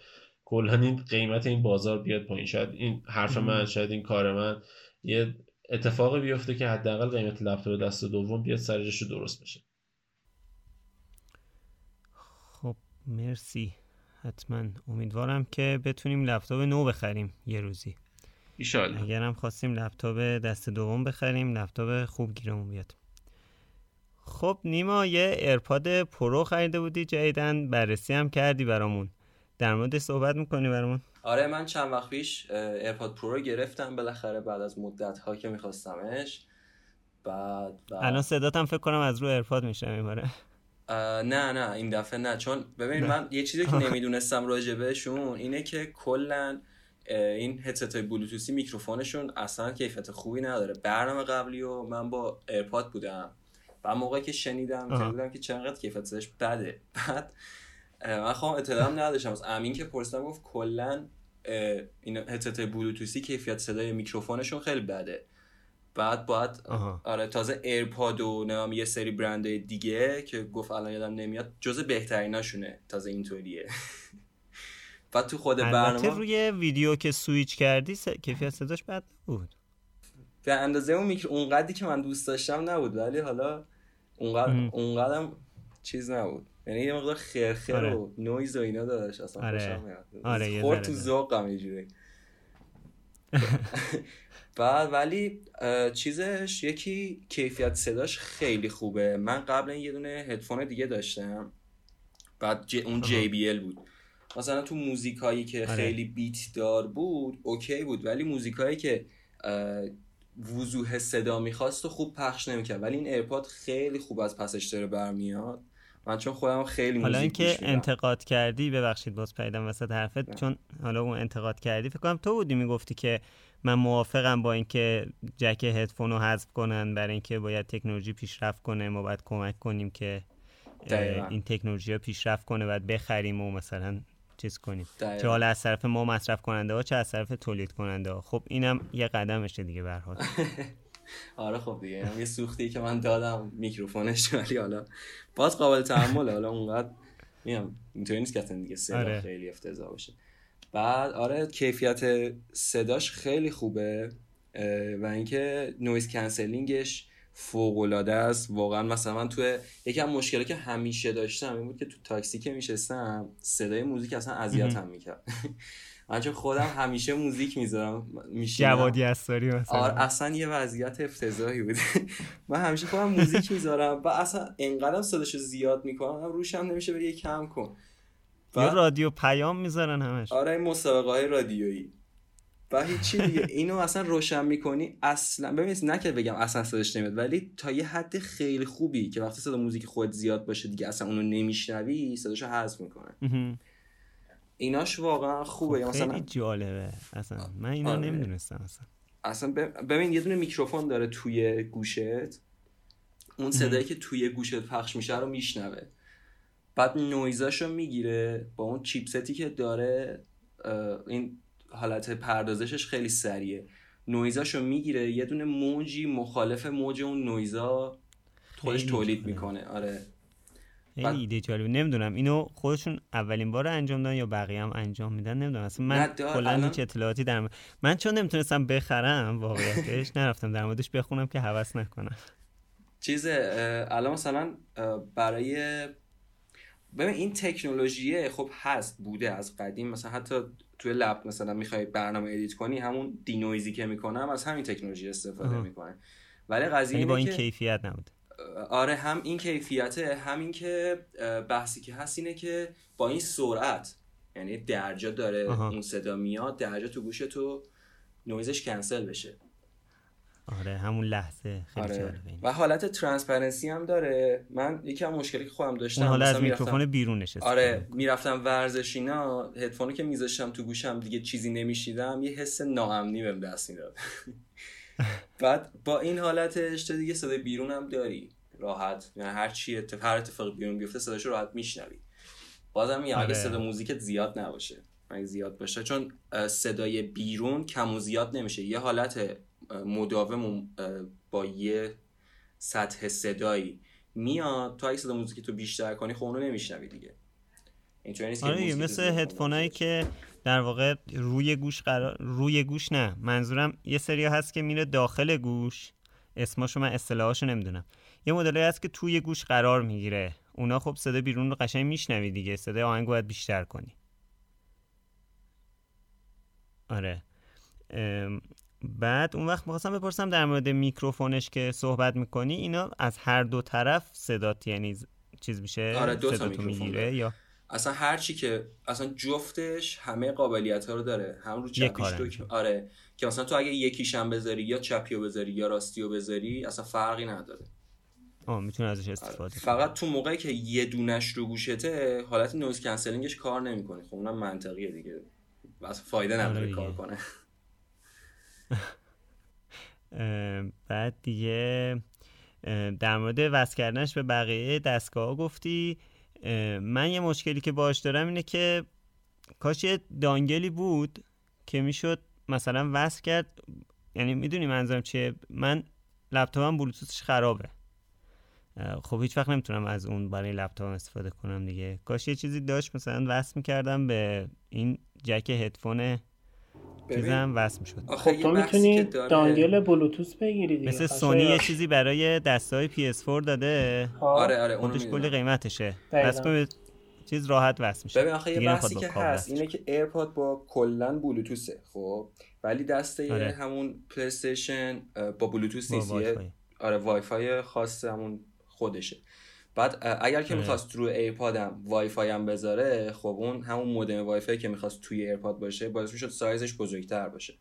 Speaker 2: کلا این قیمت این بازار بیاد پایین. شاید این حرف من شاید این کار من یه اتفاقی بیفته که حداقل قیمت لپتاپ دست دوم بیاد سرجش رو درست بشه.
Speaker 1: خب مرسی. حتما. امیدوارم که بتونیم لپتاپ نو بخریم یه روزی.
Speaker 2: ایشالله.
Speaker 1: اگرم خواستیم لپتاپ دست دوم بخریم لپتاپ خوب گیرمون بیاد. خب نیما یه AirPod Pro خریده بودی جدیدن بررسی هم کردی برامون. در مورد صحبت می‌کنی برامون؟
Speaker 4: آره من چند وقت پیش AirPod Pro گرفتم بالاخره بعد از مدت ها که میخواستمش. بعد,
Speaker 1: الان صداتم فکر کنم از رو AirPod میشه میباره
Speaker 4: نه نه این دفعه نه. چون ببین من یه چیزی که <laughs> نمی‌دونستم راجع بهشون اینه که کلا این هدست های بلوتوثی میکروفونشون اصلا کیفیت خوبی نداره. برنامه قبلی و من با AirPod بودم. و موقعی که شنیدم بودم که چقدر کیفیتش بده. بعد من خودم اطلاع نداشتم. از امین که پرسیدم گفت کلا این هدست بلوتوسی کیفیت صدای میکروفونشون خیلی بده. بعد باید آره تازه AirPod و نام یه سری برند دیگه که گفت الان یادم نمیاد جز بهتریناشونه تازه اینطوریه. <laughs> و تو خود برنامه
Speaker 1: روی ویدیو که سویچ کردی س... کیفیت صداش بد بود
Speaker 4: به اندازه اون میکر اونقدری که من دوست داشتم نبود ولی حالا اونقدر اونقدرم چیز نبود. یعنی یه مقدار خیر آره. و نویز و اینا داشت اصلا آره. خوشم میاد آره خورد تو ذوقم یه <laughs> بعد ولی چیزش یکی کیفیت صداش خیلی خوبه. من قبل یه دونه هدفون دیگه داشتم. بعد اون JBL بود. مثلا تو موزیک هایی که آره. خیلی beat دار بود اوکی بود. ولی موزیک هایی که وضوح صدا می‌خواست و خوب پخش نمی‌کرد. ولی این AirPod خیلی خوب از پسش داره برمیاد. من چون خودم خیلی
Speaker 1: حالا اینکه انتقاد کردی ببخشید باز پریدم وسط حرفت چون حالا اون انتقاد کردی فکر کنم تو بودی می‌گفتی که من موافقم با اینکه جک هدفون رو حذف کنن برای اینکه باید تکنولوژی پیشرفت کنه ما باید کمک کنیم که این تکنولوژی ها پیشرفت کنه باید بخریم و مثلا چیز کنیم. چه حالا از طرف ما مصرف کننده ها چه از طرف تولید کننده ها. خب اینم یه قدمشه دیگه به <laughs>
Speaker 4: آره خب دیگه یه سوختی که من دادم میکروفونش ولی حالا باز قابل تحمل حالا اونقدر میام اینطوری نیست که دیگه آره. خیلی افتضاح باشه. بعد آره کیفیت صداش خیلی خوبه و اینکه noise cancelling ش فوق العاده است. واقعا مثلا من توی یکم مشکلی که همیشه داشتم این بود که تو تاکسی که میشستم صدای موزیک اصلا اذیتم می‌کرد. <laughs> من چون خودم همیشه موزیک می‌ذارم
Speaker 1: میشینم. جوادی اساری مثلا.
Speaker 4: آره اصلا یه وضعیت افتضاحی بود. <laughs> من همیشه خودم موزیک می‌ذارم و اصلا انقدرم صداشو زیاد می‌کنم روشم نمیشه به کم کن.
Speaker 1: یا رادیو پیام می‌ذارن همش.
Speaker 4: آره این مسابقه های رادیویی. و هیچی دیگه. <laughs> اینو اصلا روشن می‌کنی اصلا. ببین نه که بگم اصلا صداش نمیاد ولی تا یه حد خیلی خوبی که وقتی صدا موزیک خود زیاد باشه دیگه اصلا اونو نمیشنوی صداشو حذف می‌کنه. ایناش واقعا خوبه.
Speaker 1: خب مثلا خیلی جالبه اصلا. من اینو آره. نمی‌دونستم اصلا.
Speaker 4: اصلا ببین یه دونه میکروفون داره توی گوشت. اون صدایی که توی گوشت پخش میشه رو میشنوه. بعد نویزاشو می‌گیره با اون چیپستی که داره این حالت پردازشش خیلی سریه نویزاشو می‌گیره یه دونه موجی مخالف موج اون نویزا خودش تولید می‌کنه. آره.
Speaker 1: خیلی ایده جالبه. نمی‌دونم اینو خودشون اولین بار انجام دادن یا بقیه هم انجام میدن؟ نمی‌دونم. اصلا من کلا هیچ اطلاعاتی در من چون نمی‌تونستم بخرم واقعیتش نرفتم. در موردش بخونم که هوس نکنم
Speaker 4: چیز الان مثلا برای ببین این تکنولوژی خب هست بوده از قدیم. مثلا حتی توی لب مثلا می‌خوای برنامه ادیت کنی همون دینویزی که می‌کنم از همین تکنولوژی استفاده می‌کنه. ولی قضیه
Speaker 1: یعنی با این کیفیت نبود
Speaker 4: آره هم این کیفیته همین که بحثی که هست اینه که با این سرعت یعنی درجا داره اون صدا میاد درجا تو گوش تو نویزش کنسل بشه.
Speaker 1: آره همون لحظه. خیلی آره.
Speaker 4: و حالت transparency هم داره. من یکی از مشکلی که خودم داشتم اون
Speaker 1: حالا از میکروفون بیرون
Speaker 4: آره می‌رفتم ورزش اینا هدفونی که میذاشتم تو گوشم دیگه چیزی نمیشنیدم یه حس ناامنی بهم دست می‌داد. <laughs> بعد با این حالتش تو دیگه صدای بیرون هم داری. راحت. یعنی هر چی اتفاق هر بیرون بیفته صداشو راحت میشنوی. بازم میگم اگه آره. صدا موزیکت زیاد نباشه. اگه زیاد باشه. چون صدای بیرون کم و زیاد نمیشه. یه حالت مداوم با یه سطح صدایی میاد تو اگه صدا موزیک تو بیشتر کنی خب اونو نمیشنوی دیگه.
Speaker 1: آره مثل هدفونایی که در واقع روی گوش قرار روی گوش نه. منظورم یه سری هست که میره داخل گوش. اسماشو من اصطلاحاشو نمی‌دونم. یه مدلی هست که توی گوش قرار می‌گیره. اونا خب صدا بیرون رو قشنگ میشنوی دیگه. صدای آهنگ باید بیشتر کنی. آره. بعد اون وقت می‌خواستم بپرسم در مورد میکروفونش که صحبت می‌کنی اینا از هر دو طرف صدات یعنی چیز میشه؟
Speaker 4: آره دو تا می‌گیره یا؟ اصلا هر چی که اصلا جفتش همه قابلیت ها رو داره. هم رو چپیش تو آره. که مثلا تو اگه یکیشم بذاری یا چپیو بذاری یا راستیو بذاری اصلا فرقی نداره.
Speaker 1: آه می‌تونه ازش استفاده آره.
Speaker 4: فقط تو موقعی که یه دونش رو گوشته حالت noise cancelling ش کار نمی‌کنه. خب اونم منطقیه دیگه. بس فایده نداره آره کار کنه. <laughs>
Speaker 1: بعد دیگه در مورد وصل کردنش به بقیه دستگاه گفتی. من یه مشکلی که باش دارم اینه که کاش یه دانگلی بود که می‌شد مثلا وصل کرد. یعنی می‌دونی منظورم چیه؟ من لپتاپم بلوتوثش خرابه. خب هیچ وقت نمی‌تونم از اون برای لپتاپ استفاده کنم دیگه. کاش یه چیزی داشت مثلا وصل می‌کردم به این جک هدفون چیزم وصل می‌شد.
Speaker 3: خب تو می‌تونی dongle بلوتوث بگیری دیگه
Speaker 1: مثل سونی یه چیزی برای دسته‌های PS4 داده.
Speaker 4: آره آره
Speaker 1: خودش کلی قیمتشه. بس چیز راحت وصل میشه.
Speaker 4: ببین آخه یه بحثی که هست اینه که AirPod با کلا بلوتوثه خب؟ ولی دسته آره. همون پلی استیشن با بلوتوث نیست آره وای فای خاص همون خودشه. بعد اگر که می‌خواست رو AirPod م وای فای هم بذاره خب اون همون مودم وای فای که می‌خواست توی AirPod باشه باعث می‌شد سایزش بزرگتر باشه.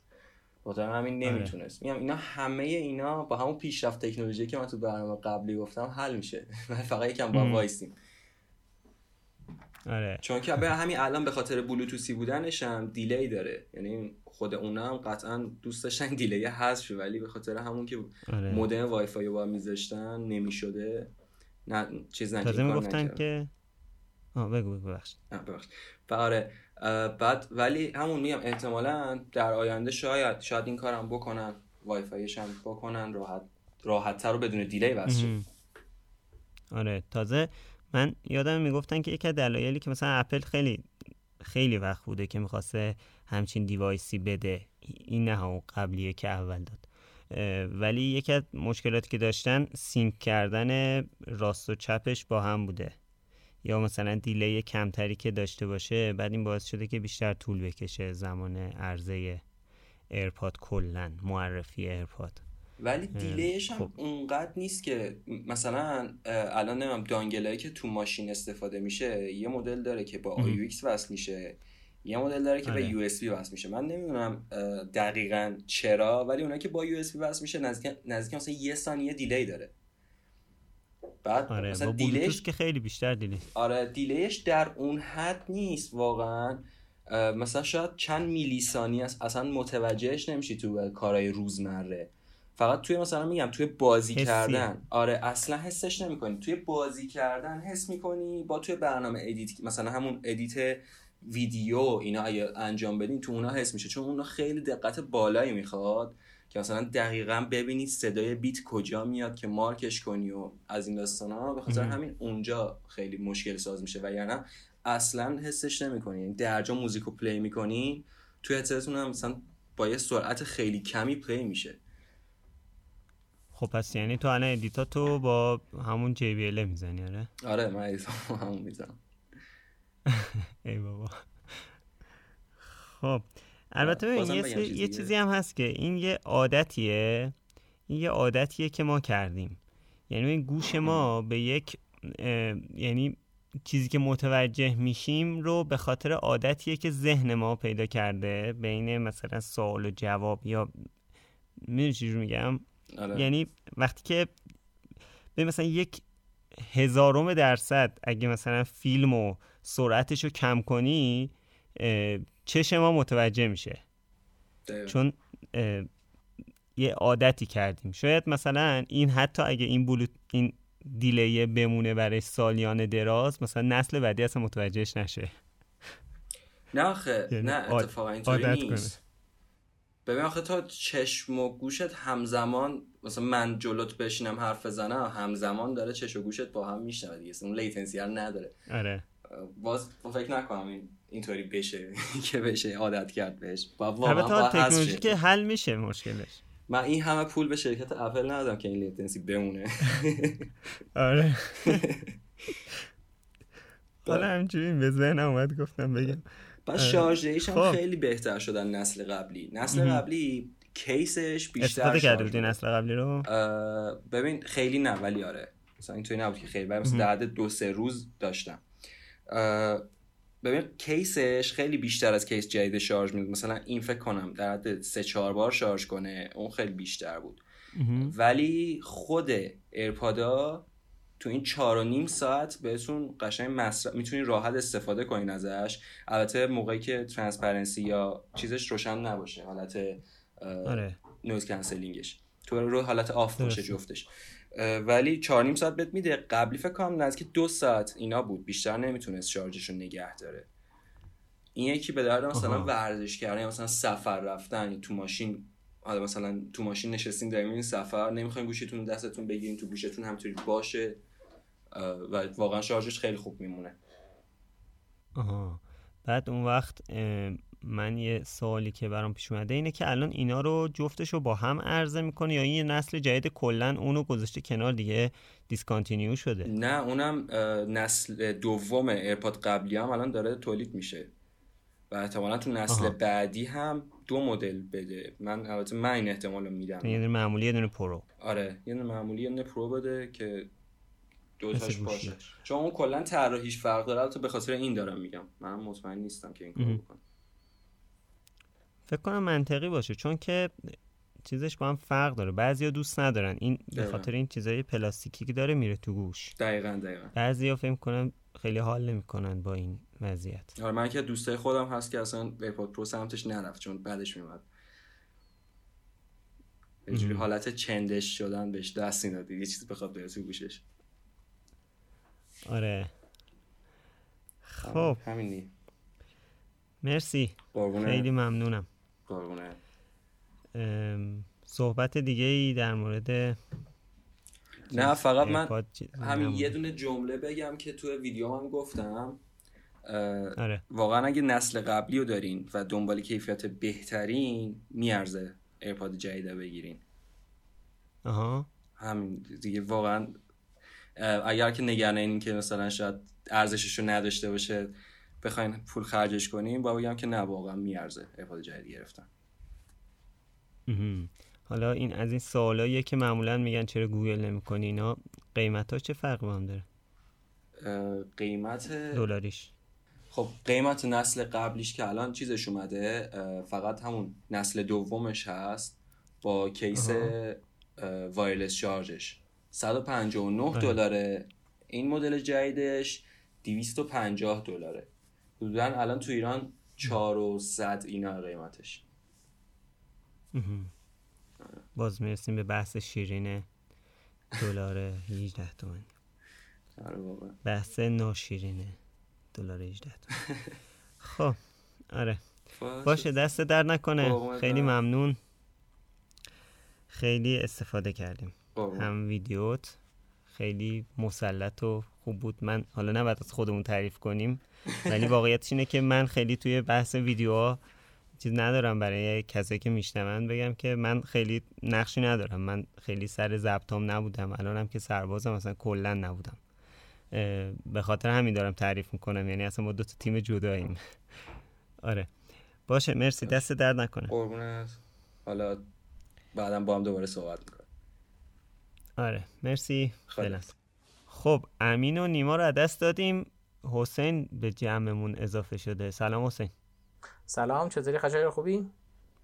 Speaker 4: بخاطر همین آره. نمی‌تونست. میگم اینا همه اینا با همون پیشرفت تکنولوژی که من تو برنامه قبلی گفتم حل میشه. <laughs> فقط یکم باید وایسیم.
Speaker 1: آره.
Speaker 4: چون که به همین الان به خاطر بلوتوثی بودنش هم delay داره. یعنی خود اونم قطعا دوست داشتن delay هست ولی به خاطر همون که آره. مودم وای فای با میذاشتن نمی‌شده. نه چیز نکرد
Speaker 1: تازه می‌گفتن که آه بگو بگو ببخش
Speaker 4: و آره بعد ولی همون میگم احتمالا در آینده شاید شاید این کارم بکنن وای فایش هم بکنن راحت راحت تر رو بدون delay واسه
Speaker 1: آره تازه من یادم می‌گفتن که یکی از دلایلی که مثلا اپل خیلی خیلی وقت بوده که می‌خواسته همچین device ی بده این نه قبلیه که اول داد. ولی یکی از مشکلاتی که داشتن sync کردن راست و چپش با هم بوده. یا مثلا delay کمتری که داشته باشه بعد این باعث شده که بیشتر طول بکشه زمان عرضه AirPod کلا معرفی AirPod.
Speaker 4: ولی delay ش هم خب. اونقدر نیست که مثلا الان نمیم dongle ایی که تو ماشین استفاده میشه یه مدل داره که با AUX وصل میشه. یه مدل داره که به USB وصل میشه. من نمی‌دونم دقیقا چرا ولی اونایی که با USB وصل میشه نزدیک نزدیک مثلا یه ثانیه delay داره. بعد
Speaker 1: آره مثلا delay ش که خیلی بیشتر delay.
Speaker 4: آره delay ش در اون حد نیست واقعا. مثلا شاید چند میلی ثانیه است. اصلا متوجهش نمیشی تو کارهای روزمره. فقط توی مثلا میگم توی بازی کردن. آره اصلا حسش نمی‌کنی. توی بازی کردن حس می‌کنی با توی برنامه edit مثلا همون edit ویدیو اینا اگه انجام بدین تو اونا حس میشه. چون اونا خیلی دقت بالایی می‌خواد که مثلا دقیقا ببینید صدای beat کجا میاد که مارکش کنی و از این داستان ها. به خاطر همین اونجا خیلی مشکل ساز میشه و یعنی اصلا حسش نمی‌کنی. یعنی درجا موزیکو play می‌کنی توی هدستتون هم مثلا با یه سرعت خیلی کمی play میشه.
Speaker 1: خب پس یعنی تو الان edit ا تو با همون ال می‌زنی
Speaker 4: آره؟ آره من همون می‌زنم. <laughs>
Speaker 1: ای بابا. خب البته یه, یه چیزی هم هست که این یه عادتیه. این یه عادتیه که ما کردیم. یعنی این گوش ما به یک یعنی چیزی که متوجه میشیم رو به خاطر عادتیه که ذهن ما پیدا کرده بین مثلا سوال و جواب یا می‌دونی چی میگم؟ آره. یعنی وقتی که به مثلا یک هزارم درصد اگه مثلا فیلم و سرعتش رو کم کنی چشم ما متوجه میشه. چون یه عادتی کردیم. شاید مثلا این حتی اگه این بلوت این دیلیه بمونه برای سالیان دراز مثلا نسل بعدی اصلا متوجهش نشه.
Speaker 4: نه آخه یعنی نه اتفاقا اینطوری نیست. ببین آخه تا چشم و گوشت همزمان مثلا من جلوت بشینم حرف بزنم همزمان داره چشم و گوشت با هم میشنوه دیگه. اون لیتنسی نداره.
Speaker 1: آره.
Speaker 4: باز فکر نکنم این اینطوری بشه <laughs> که بشه عادت کرد بهش.
Speaker 1: البته تکنولوژی که حل میشه مشکلش.
Speaker 4: من این همه پول به شرکت اپل ندادم که این latency بمونه. <laughs>
Speaker 1: آره. حالا همچنین به ذهنم اومد گفتم بگم.
Speaker 4: بعد شارژ هم خب. خیلی بهتر شدن نسل قبلی. نسل قبلی case ش بیشتر
Speaker 1: استفاده کرده نسل قبلی رو؟
Speaker 4: ببین خیلی نه ولی آره. مثلا اینطوری نبود که خیلی. مثلا در دو سه روز داشتم. ببین case ش خیلی بیشتر از case جدید شارژ میده مثلا این فکر کنم در حد سه چهار بار شارژ کنه اون خیلی بیشتر بود. ولی خود AirPod ا تو این چهار و نیم ساعت بهتون قشنگ مصرف می‌تونین راحت استفاده کنین ازش. البته موقعی که transparency یا چیزش روشن نباشه حالت
Speaker 1: آره.
Speaker 4: noise cancelling ش. تو رو حالت off باشه جفتش. ولی چهار نیم ساعت بهت میده. قبلی فکر کنم نزدیک دو ساعت اینا بود. بیشتر نمی‌تونست شارژش رو نگه داره. این یکی به درد مثلا ورزش کردن مثلا سفر رفتن تو ماشین. حالا مثلا تو ماشین نشستین دارین این سفر. نمی‌خواین گوشیتون دستتون بگیرین تو گوشتون همطوری باشه. و واقعا شارژش خیلی خوب میمونه.
Speaker 1: آها. بعد اون وقت من یه سوالی که برام پیش اومده اینه که الان اینا رو جفتش رو با هم عرضه می‌کنه یا این نسل جدید کلا اونو گذاشته کنار دیگه discontinue شده؟
Speaker 4: نه اونم نسل دوم AirPod قبلی هم الان داره تولید میشه. و احتمالا تو نسل بعدی هم دو مدل بده. من البته من این احتمال رو میدم.
Speaker 1: یه دونه معمولی یه دونه Pro.
Speaker 4: آره یه دونه معمولی یه دونه Pro بده که دوتاش باشه. چون اون کلا طراحیش فرق داره. البته به خاطر این دارم میگم. من مطمئن نیستم که این کارو بکنه.
Speaker 1: فکر کنم منطقی باشه چون که چیزش با هم فرق داره. بعضیا دوست ندارن. این به خاطر این چیزای پلاستیکی که داره میره تو گوش.
Speaker 4: دقیقا دقیقا.
Speaker 1: بعضیا فکر کنم خیلی حال نمی‌کنن با این وضعیت.
Speaker 4: آره من که دوستای خودم هست که اصلا AirPod Pro سمتش نرفت چون بعدش میومد یه حالت چندش شدن بهش دست این یه چیزی بخواد بره تو گوشش.
Speaker 1: آره. خب.
Speaker 4: همینی.
Speaker 1: مرسی. خیلی ممنونم.
Speaker 4: قربونه
Speaker 1: صحبت دیگه ای در مورد
Speaker 4: نه فقط من همین یه دونه جمله بگم که تو ویدیو هم گفتم.
Speaker 1: آره.
Speaker 4: واقعا اگه نسل قبلی رو دارین و دنبال کیفیت بهترین میارزه AirPod جدیده بگیرین.
Speaker 1: آها.
Speaker 4: همین دیگه واقعا اگر که نگران این که مثلا شاید ارزشش رو نداشته باشه بخواین پول خرجش کنیم با بگم که نه واقعا میارزه AirPod جدید گرفتن.
Speaker 1: حالا این از این سوالاییه که معمولا میگن چرا گوگل نمی‌کنی اینا. قیمت ها چه فرق با هم داره؟
Speaker 4: قیمت
Speaker 1: دلاریش.
Speaker 4: خب قیمت نسل قبلیش که الان چیزش اومده فقط همون نسل دومش هست با case وایرلس شارژش. 159 بله. دلاره. این مدل جدیدش 250 دلاره. حدودا الان تو ایران 4 و 100 اینا قیمتش.
Speaker 1: باز می‌رسیم به بحث شیرین دلار 18 تومانی
Speaker 4: آره
Speaker 1: بحث ناشیرینه دلار 18 تومانی خب آره. باشه. دست در نکنه. خیلی ممنون. خیلی استفاده کردیم. هم ویدیوت. خیلی مسلط و خوب بود. من حالا نباید از خودمون تعریف کنیم. ولی واقعیتش اینه که من خیلی توی بحث ویدیوها چیز ندارم برای کسایی که میشنون. بگم که من خیلی نقشی ندارم. من خیلی سر ضبطام نبودم. الانم که سربازم مثلا کلا نبودم. به خاطر همین دارم تعریف می‌کنم. یعنی اصلا ما دو تا تیم جداییم. <laughs> آره. باشه. مرسی. دست درد نکنه.
Speaker 4: قربونت. حالا بعدم با هم دوباره صحبت می‌کنم
Speaker 1: آره. مرسی. خیلی خب امین و نیما رو دست دادیم. حسین به جمعمون اضافه شده سلام حسین
Speaker 5: سلام چطوری خشایار خوبی؟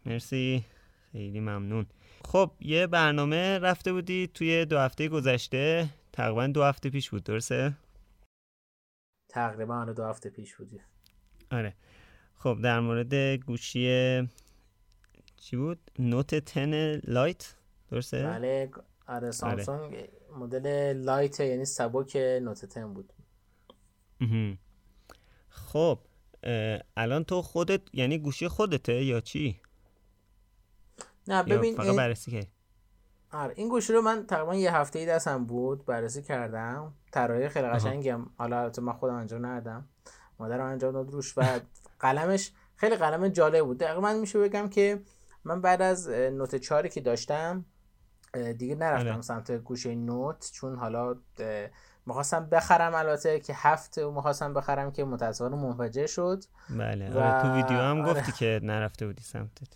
Speaker 1: مرسی خیلی ممنون خب یه برنامه رفته بودی توی دو هفته گذشته تقریبا دو هفته پیش بود درسته؟
Speaker 5: تقریبا آره دو هفته پیش بودی
Speaker 1: آره خب در مورد گوشی چی بود؟ Note 10 Lite درسته؟
Speaker 5: بله آره سامسونگ آره. مدل Lite یعنی سبک Note 10 بود
Speaker 1: خب الان تو خودت یعنی گوشی خودته یا چی؟
Speaker 5: نه ببین
Speaker 1: فقط بررسی که
Speaker 5: آره این گوشی رو من تقریبا یه هفته ای دستم بود بررسی کردم. طراحی خیلی قشنگم حالا من خودم انجام ندادم. مادرم انجام داد روش و قلمش خیلی قلم جالب بود. دقیقا من میشه بگم که من بعد از نوت چاری که داشتم دیگه نرفتم آره. سمت گوشه نوت چون حالا می‌خواستم بخرم البته که هفت می‌خواستم بخرم که متاسفانه منفجر شد.
Speaker 1: بله آره تو ویدیو هم آره. گفتی که نرفته بودی سمتت.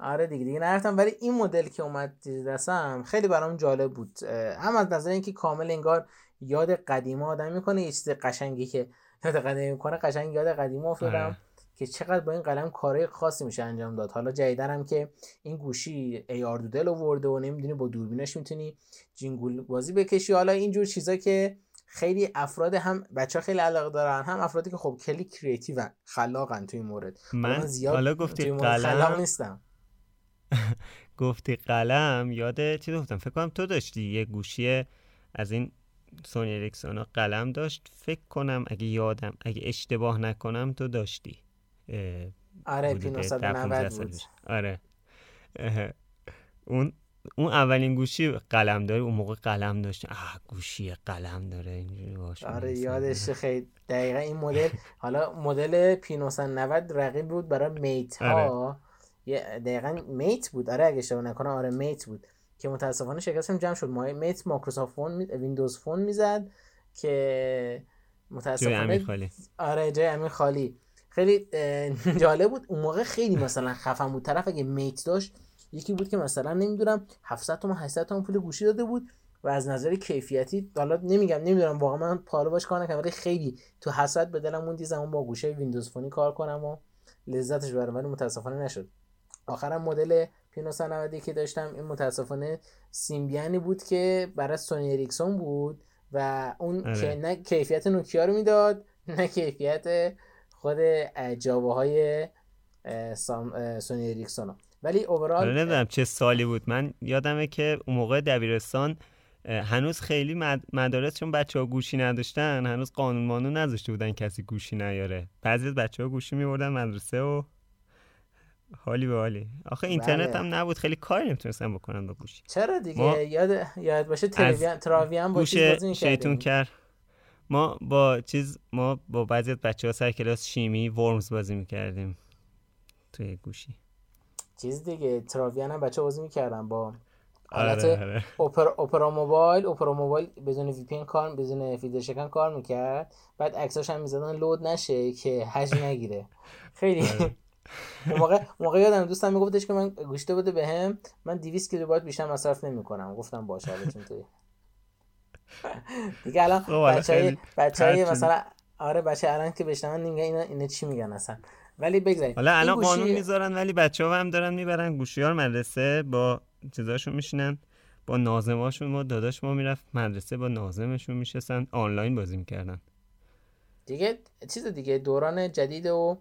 Speaker 5: آره دیگه دیگه نرفتم. ولی این مدل که اومد دستم خیلی برام جالب بود. هم از نظر اینکه کامل انگار یاد قدیما آدم می‌کنه یه چیز قشنگی که یاد قدیمی می‌کنه قشنگ یاد قدیما افتادم. آره. که چقدر با این قلم کارهای خاصی میشه انجام داد. حالا جدیدن که این گوشی AR Doodle آورده و نمی‌دونی با دوربینش می‌تونی جینگول بازی بکشی. حالا اینجور چیزا که خیلی افراد هم بچه ها خیلی علاقه دارن هم افرادی که خب خیلی creative خلاقن توی این مورد.
Speaker 1: من زیاد حالا گفتی قلم؟
Speaker 5: نیستم. <laughs>
Speaker 1: گفتی قلم؟ یاد چی گفتم. فکر کنم تو داشتی. یه گوشی از این سونی اریکسون قلم داشت. فکر کنم اگه یادم اگه اشتباه نکنم تو داشتی.
Speaker 5: آره P بود.
Speaker 1: آره. اون اون اولین گوشی قلم داره اون موقع قلم داشت. آه گوشی قلم داره اینجوری باشه
Speaker 5: آره یادش خیلی. دقیقا این مدل حالا مدل P 990 رقیب بود برای میت ها آره. دقیقا میت بود. آره اگه اشتباه نکنم آره میت بود. که متاسفانه شکستم جمع شد. ما میت مایکروسافت فون می... ویندوز فون می‌زد که متاسفانه
Speaker 1: جای خالی.
Speaker 5: آره جای امین خالی. خیلی <laughs> جالب بود. اون موقع خیلی مثلا خفن بود. طرف اگه میت داشت یکی بود که مثلا نمی‌دونم 700 تومن 800 تومن پول گوشی داده بود و از نظر کیفیتی حالا نمیگم نمی‌دونم واقعا من پالا باش کار ولی خیلی تو حسرت به دلم موندی زمان با گوشه ویندوز فونی کار کنم و لذتش برام ولی متاسفانه نشد. آخرم مدل پینوس 90 که داشتم این متاسفانه سیمبیانی بود که برای سونی اریکسون بود و اون که آره. نه کیفیت نوکیا رو می‌داد نه کیفیت خود جاوه های سونی اریکسون ولی اوورال
Speaker 1: نمی‌دونم چه سالی بود. من یادمه که اون موقع دبیرستان هنوز خیلی مدارس چون بچه ها گوشی نداشتن هنوز قانون مانو نذاشته بودن کسی گوشی نیاره. بعضی از بچه ها گوشی میوردن مدرسه و حالی به حالی. آخه اینترنت بله. هم نبود. خیلی کاری نمی‌تونستم بکنم با گوشی.
Speaker 5: چرا دیگه؟ یاد یاد باشه تلویزیون تراوی هم با چیز
Speaker 1: شیطون کرد ما با چیز ما با بعضی از بچه ها سر کلاس شیمی ورمز بازی می‌کردیم. توی گوشی.
Speaker 5: چیز دیگه تراویان هم بچه بازی می‌کردن با حالت آره، آره. اپرا, اپرا موبایل اپرا موبایل بدون وی پی کار بدون فیلتر شکن کار می‌کرد. بعد عکساش هم می‌زدن لود نشه که حجم نگیره. <laughs> خیلی. آره. اون موقع موقع یادم دوستم میگفتش که من گوشته بده بهم من 200 کیلوبایت بیشتر مصرف نمی‌کنم. گفتم باشه حالا چون <laughs> توی. <laughs> دیگه الان خب، بچهای بچهای مثلا آره بچه الان که بشنون میگن اینا اینا چی میگن اصلا؟ ولی بگذاریم.
Speaker 1: حالا الان گوشی... قانون می‌ذارن ولی بچه ها هم دارن می‌برن گوشی ها مدرسه با چیزاشون میشینن با نازماشون ما داداش ما می‌رفت مدرسه با نازمشون میشستن آنلاین بازی می‌کردن.
Speaker 5: دیگه چیز دیگه دوران جدید و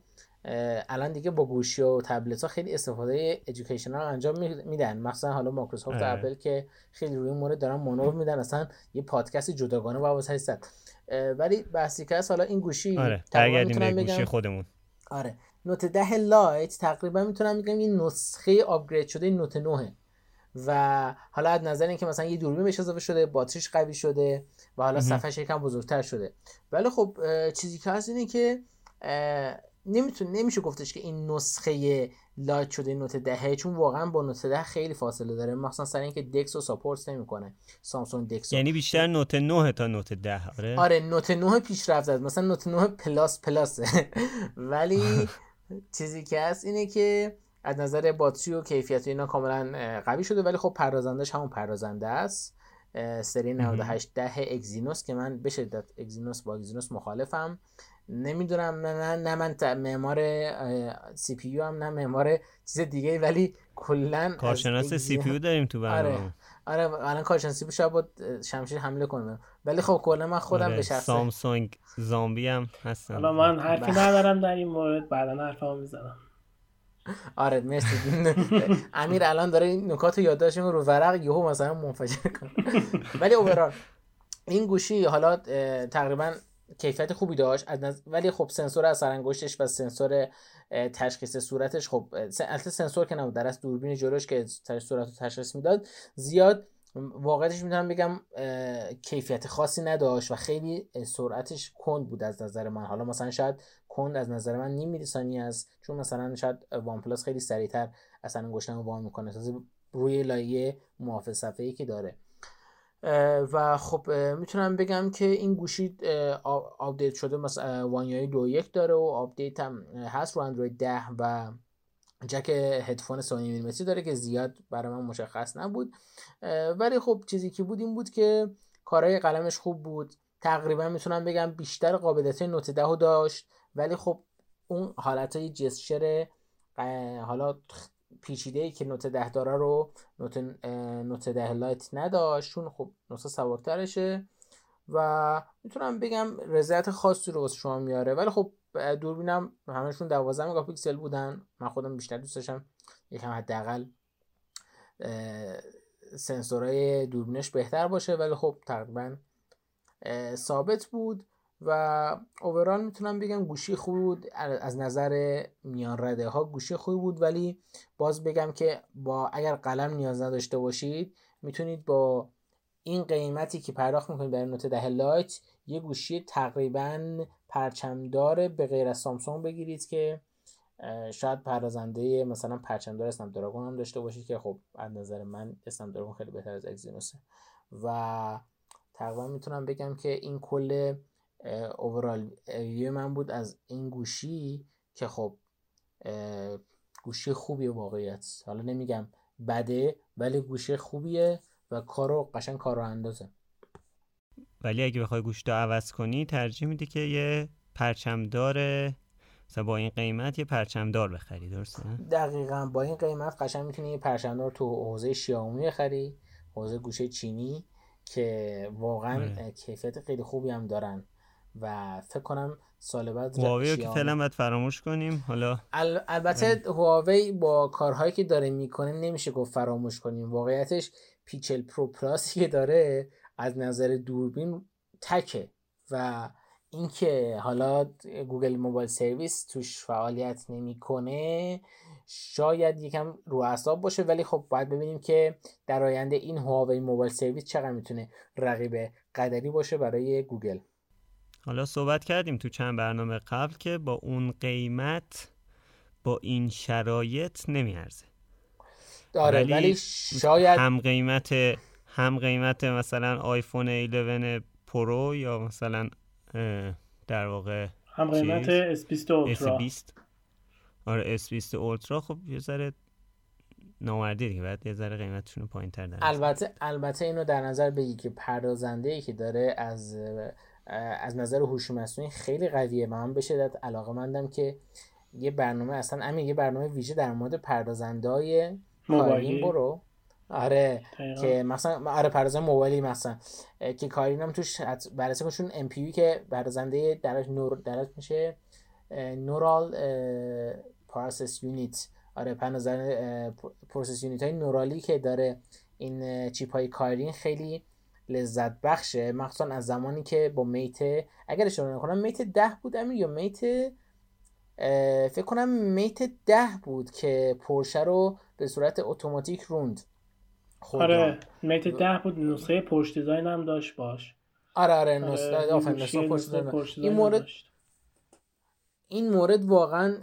Speaker 5: الان دیگه با گوشی و تبلت ها خیلی استفاده educational انجام میدن. مثلا حالا مایکروسافت و. اپل که خیلی روی مورد دارن مانور میدن. اصلا یه پادکست جداگانه با هستن. ولی بحثی که حالا این گوشی
Speaker 1: آره گوشی خودمون.
Speaker 5: آره. Note 10 Lite تقریبا می‌تونم بگم این نسخه upgrade شده Note 9 و حالا از نظر اینکه مثلا یه دوربین بهش اضافه شده باتریش قوی شده و حالا صفحهش یکم بزرگتر شده. ولی خب چیزی که هست اینه که نمیتون نمیشه گفتش که این نسخه Lite شده Note دهه چون واقعا با Note ده خیلی فاصله داره. مثلا سر اینکه DeX رو support نمی‌کنه. سامسونگ DeX
Speaker 1: یعنی بیشتر Note 9 تا Note 10 آره؟
Speaker 5: آره Note 9 پیشرفت است. مثلا Note 9 Plus Plus. <laughs> ولی <laughs> چیزی که هست اینه که از نظر باتری و کیفیت اینا کاملا قوی شده. ولی خب پردازندش همون پردازنده است. سری 98 ده Exynos که من به شدت Exynos با Exynos مخالفم. نمی‌دونم نه نه من معمار CPU هم نه معمار چیز دیگه ولی کلا
Speaker 1: کارشناس CPU داریم تو برنامه.
Speaker 5: آره آره الان کارشناس CPU شاید با شمشیر حمله کنم ولی خب کلا من خودم آره. به شخصه
Speaker 1: سامسونگ زامبی هم هستم
Speaker 3: حالا من حرفی بله. ندارم در این مورد بعدا حرفمو می‌زنم.
Speaker 5: آره مرسی. امیر الان داره این نکات یادداشت رو ورق یهو مثلا منفجر کنه <laughs> ولی اوورال این گوشی حالا تقریبا کیفیت خوبی داشت. ولی خب سنسور اثر انگشتش و سنسور تشخیص صورتش خب البته سنسور که نبود در از دوربین جلوش که صورت رو تشخیص می‌داد زیاد واقعیتش می‌تونم بگم کیفیت خاصی نداشت و خیلی سرعتش کند بود از نظر من. حالا مثلا شاید کند از نظر من نیم میلی است چون مثلا شاید وان پلاس خیلی سریعتر اصلا انگشتم وان می‌کنه. روی لایه محافظ صفحه‌ای که داره. و خب می‌تونم بگم که این گوشی آپدیت شده مثلا One UI دو یک داره و آپدیت هم هست رو اندروید ده و جک هدفون سه و نیم میلیمتری داره که زیاد برای من مشخص نبود. ولی خب چیزی که بود این بود که کارهای قلمش خوب بود. تقریبا می‌تونم بگم بیشتر قابلیت Note ده داشت. ولی خب اون حالت های جسچر حالا پیچیده ای که نوت ده داره رو نوت, نوت ده لایت نداشت چون خب نسخه سبکترشه و می‌تونم بگم رضایت خاصی رو واسه شما میاره. ولی خب دوربینم همشون 12 مگاپیکسل بودن. من خودم بیشتر دوست داشتم یکم حداقل سنسورهای دوربینش بهتر باشه. ولی خب تقریبا ثابت بود. و اوورال می‌تونم بگم گوشی خوبی بود. از نظر میان رده ها گوشی خوبی بود. ولی باز بگم که با اگر قلم نیاز نداشته باشید می‌تونید با این قیمتی که پرداخت می‌کنید برای نوت ده لایت یه گوشی تقریبا پرچمدار به غیر از سامسونگ بگیرید که شاید پردازنده مثلا پرچمدار اسنپ دراگون هم داشته باشید که خب از نظر من اسنپ دراگون خیلی بهتر از اگزینوسه. و تقریبا می‌تونم بگم که این کل اوورال ویو من بود از این گوشی که خب گوشی خوبی واقعیت. حالا نمیگم بده ولی گوشی خوبیه و کارو قشنگ کارو اندازه.
Speaker 1: ولی اگه بخوای گوشت رو عوض کنی ترجیح میدی که یه پرچمدار مثلا با این قیمت یه پرچمدار بخری درسته؟
Speaker 5: دقیقا. با این قیمت قشنگ می‌تونی یه پرچمدار تو حوزه شیائومی بخری حوزه گوشی چینی که واقعا آره. کیفیت خیلی خوبی هم دارن. و فکر کنم سال بعد
Speaker 1: هواوی که فعلا باید فراموش کنیم. حالا
Speaker 5: البته هواوی با کارهایی که داره می‌کنه نمیشه گفت فراموش کنیم. واقعیتش P چهل Pro Plus ی که داره از نظر دوربین تکه و اینکه حالا Google Mobile Service توش فعالیت نمی‌کنه شاید یکم رو اعصاب باشه ولی خب باید ببینیم که در آینده این Huawei Mobile Service چقدر می‌تونه رقیب قدری باشه برای گوگل.
Speaker 1: حالا صحبت کردیم تو چند برنامه قبل که با اون قیمت با این شرایط نمیارزه.
Speaker 5: داره ولی, شاید
Speaker 1: هم قیمت هم قیمت مثلا آیفون 11 Pro یا مثلا در واقع
Speaker 3: هم قیمت S20 اولترا
Speaker 1: S20 آره S20 اولترا خب یه ذره نامردی دیگه بعد یه ذره قیمتشون پایین تر
Speaker 5: البته البته اینو در نظر بگی که پردازنده ای که داره از از نظر هوش مصنوعی خیلی قویه. من به شدت علاقه مندم که یه برنامه اصلا امین یه برنامه ویژه در مورد پردازندهای کارین برو. آره که مثلا آره پردازنده موبایلی مثلا که کارین هم توش بررسی کنشون ام که پردازنده درش نور درش میشه نورال پروسس یونیت آره پنازر پروسس یونیت های نورالی که داره این چیپ های کارین خیلی لذت بخشه مخصوصا از زمانی که با میت اگر اشتباه نکنم میت ده بود امیر یا میت فکر کنم میت ده بود که پرشه رو به صورت اتوماتیک روند
Speaker 3: آره Mate ده بود نسخه Porsche Design هم داشت باش.
Speaker 5: آره آره نسخه آره پشت این مورد این مورد واقعا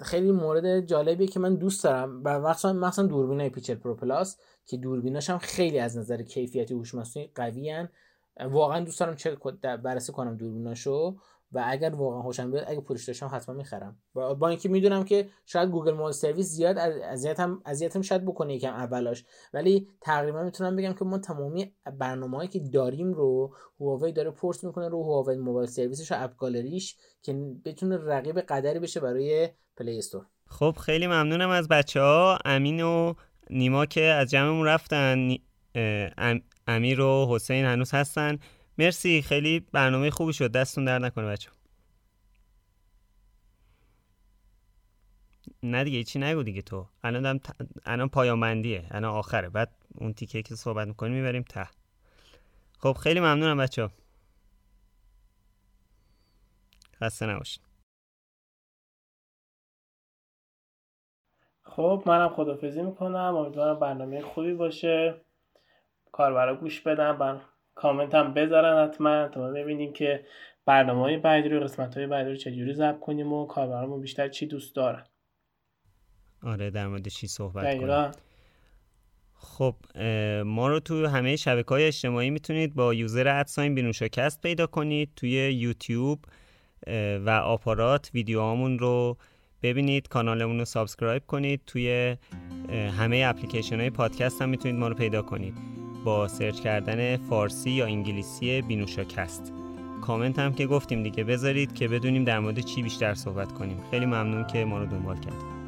Speaker 5: خیلی مورد جالبیه که من دوست دارم و مثلا مثلا دوربینای P چهل Pro Plus. که دوربیناش هم خیلی از نظر کیفیتی هوش مصنوعی قوی واقعا دوست دارم چه بررسی کنم دوربیناشو و اگر واقعا خوشم بیاد اگه پولش داشتم حتما می‌خرم. با, با اینکه می‌دونم که شاید Google Mobile Service زیاد اذیتم اذیتم شاید بکنه یکم اولاش. ولی تقریبا می‌تونم بگم که ما تمامی برنامه‌ای که داریم رو هواوی داره پورت می‌کنه رو هواوی موبایل سرویسش و اپ گالریش که بتونه رقیب قدری بشه برای پلی استور.
Speaker 1: خب خیلی ممنونم از بچه ها امین و نیما که از جمعمون رفتن امیر و حسین هنوز هستن. مرسی خیلی برنامه خوبی شد. دستون در نکنه بچه نه دیگه چی نگو دیگه تو. الان دم ت... الان پایامندیه الان آخره. بعد اون تیکه که صحبت می‌کنیم می‌بریم ته. خب خیلی ممنونم بچه خسته نباشید.
Speaker 3: خب منم خدافزی می‌کنم. امیدوارم برنامه خوبی باشه. کاربرا گوش بدم بر کامنت هم بذارن حتما. تا ببینیم که برنامه های بعدی رو قسمت های بعدی رو چجوری ضبط کنیم و کاربرامون بیشتر چی دوست دارن.
Speaker 1: آره در مورد چی صحبت کنیم؟ خب ما رو تو همه شبکه های اجتماعی می‌تونید با user at sign بینوشاکست پیدا کنید. توی یوتیوب و آپارات ویدیوهامون رو ببینید کانالمون رو subscribe کنید. توی همه اپلیکیشن های پادکست هم می‌تونید ما رو پیدا کنید. با سرچ کردن فارسی یا انگلیسی بینوشاکست کامنت هم که گفتیم دیگه بذارید که بدونیم در مورد چی بیشتر صحبت کنیم. خیلی ممنون که ما رو دنبال کردید.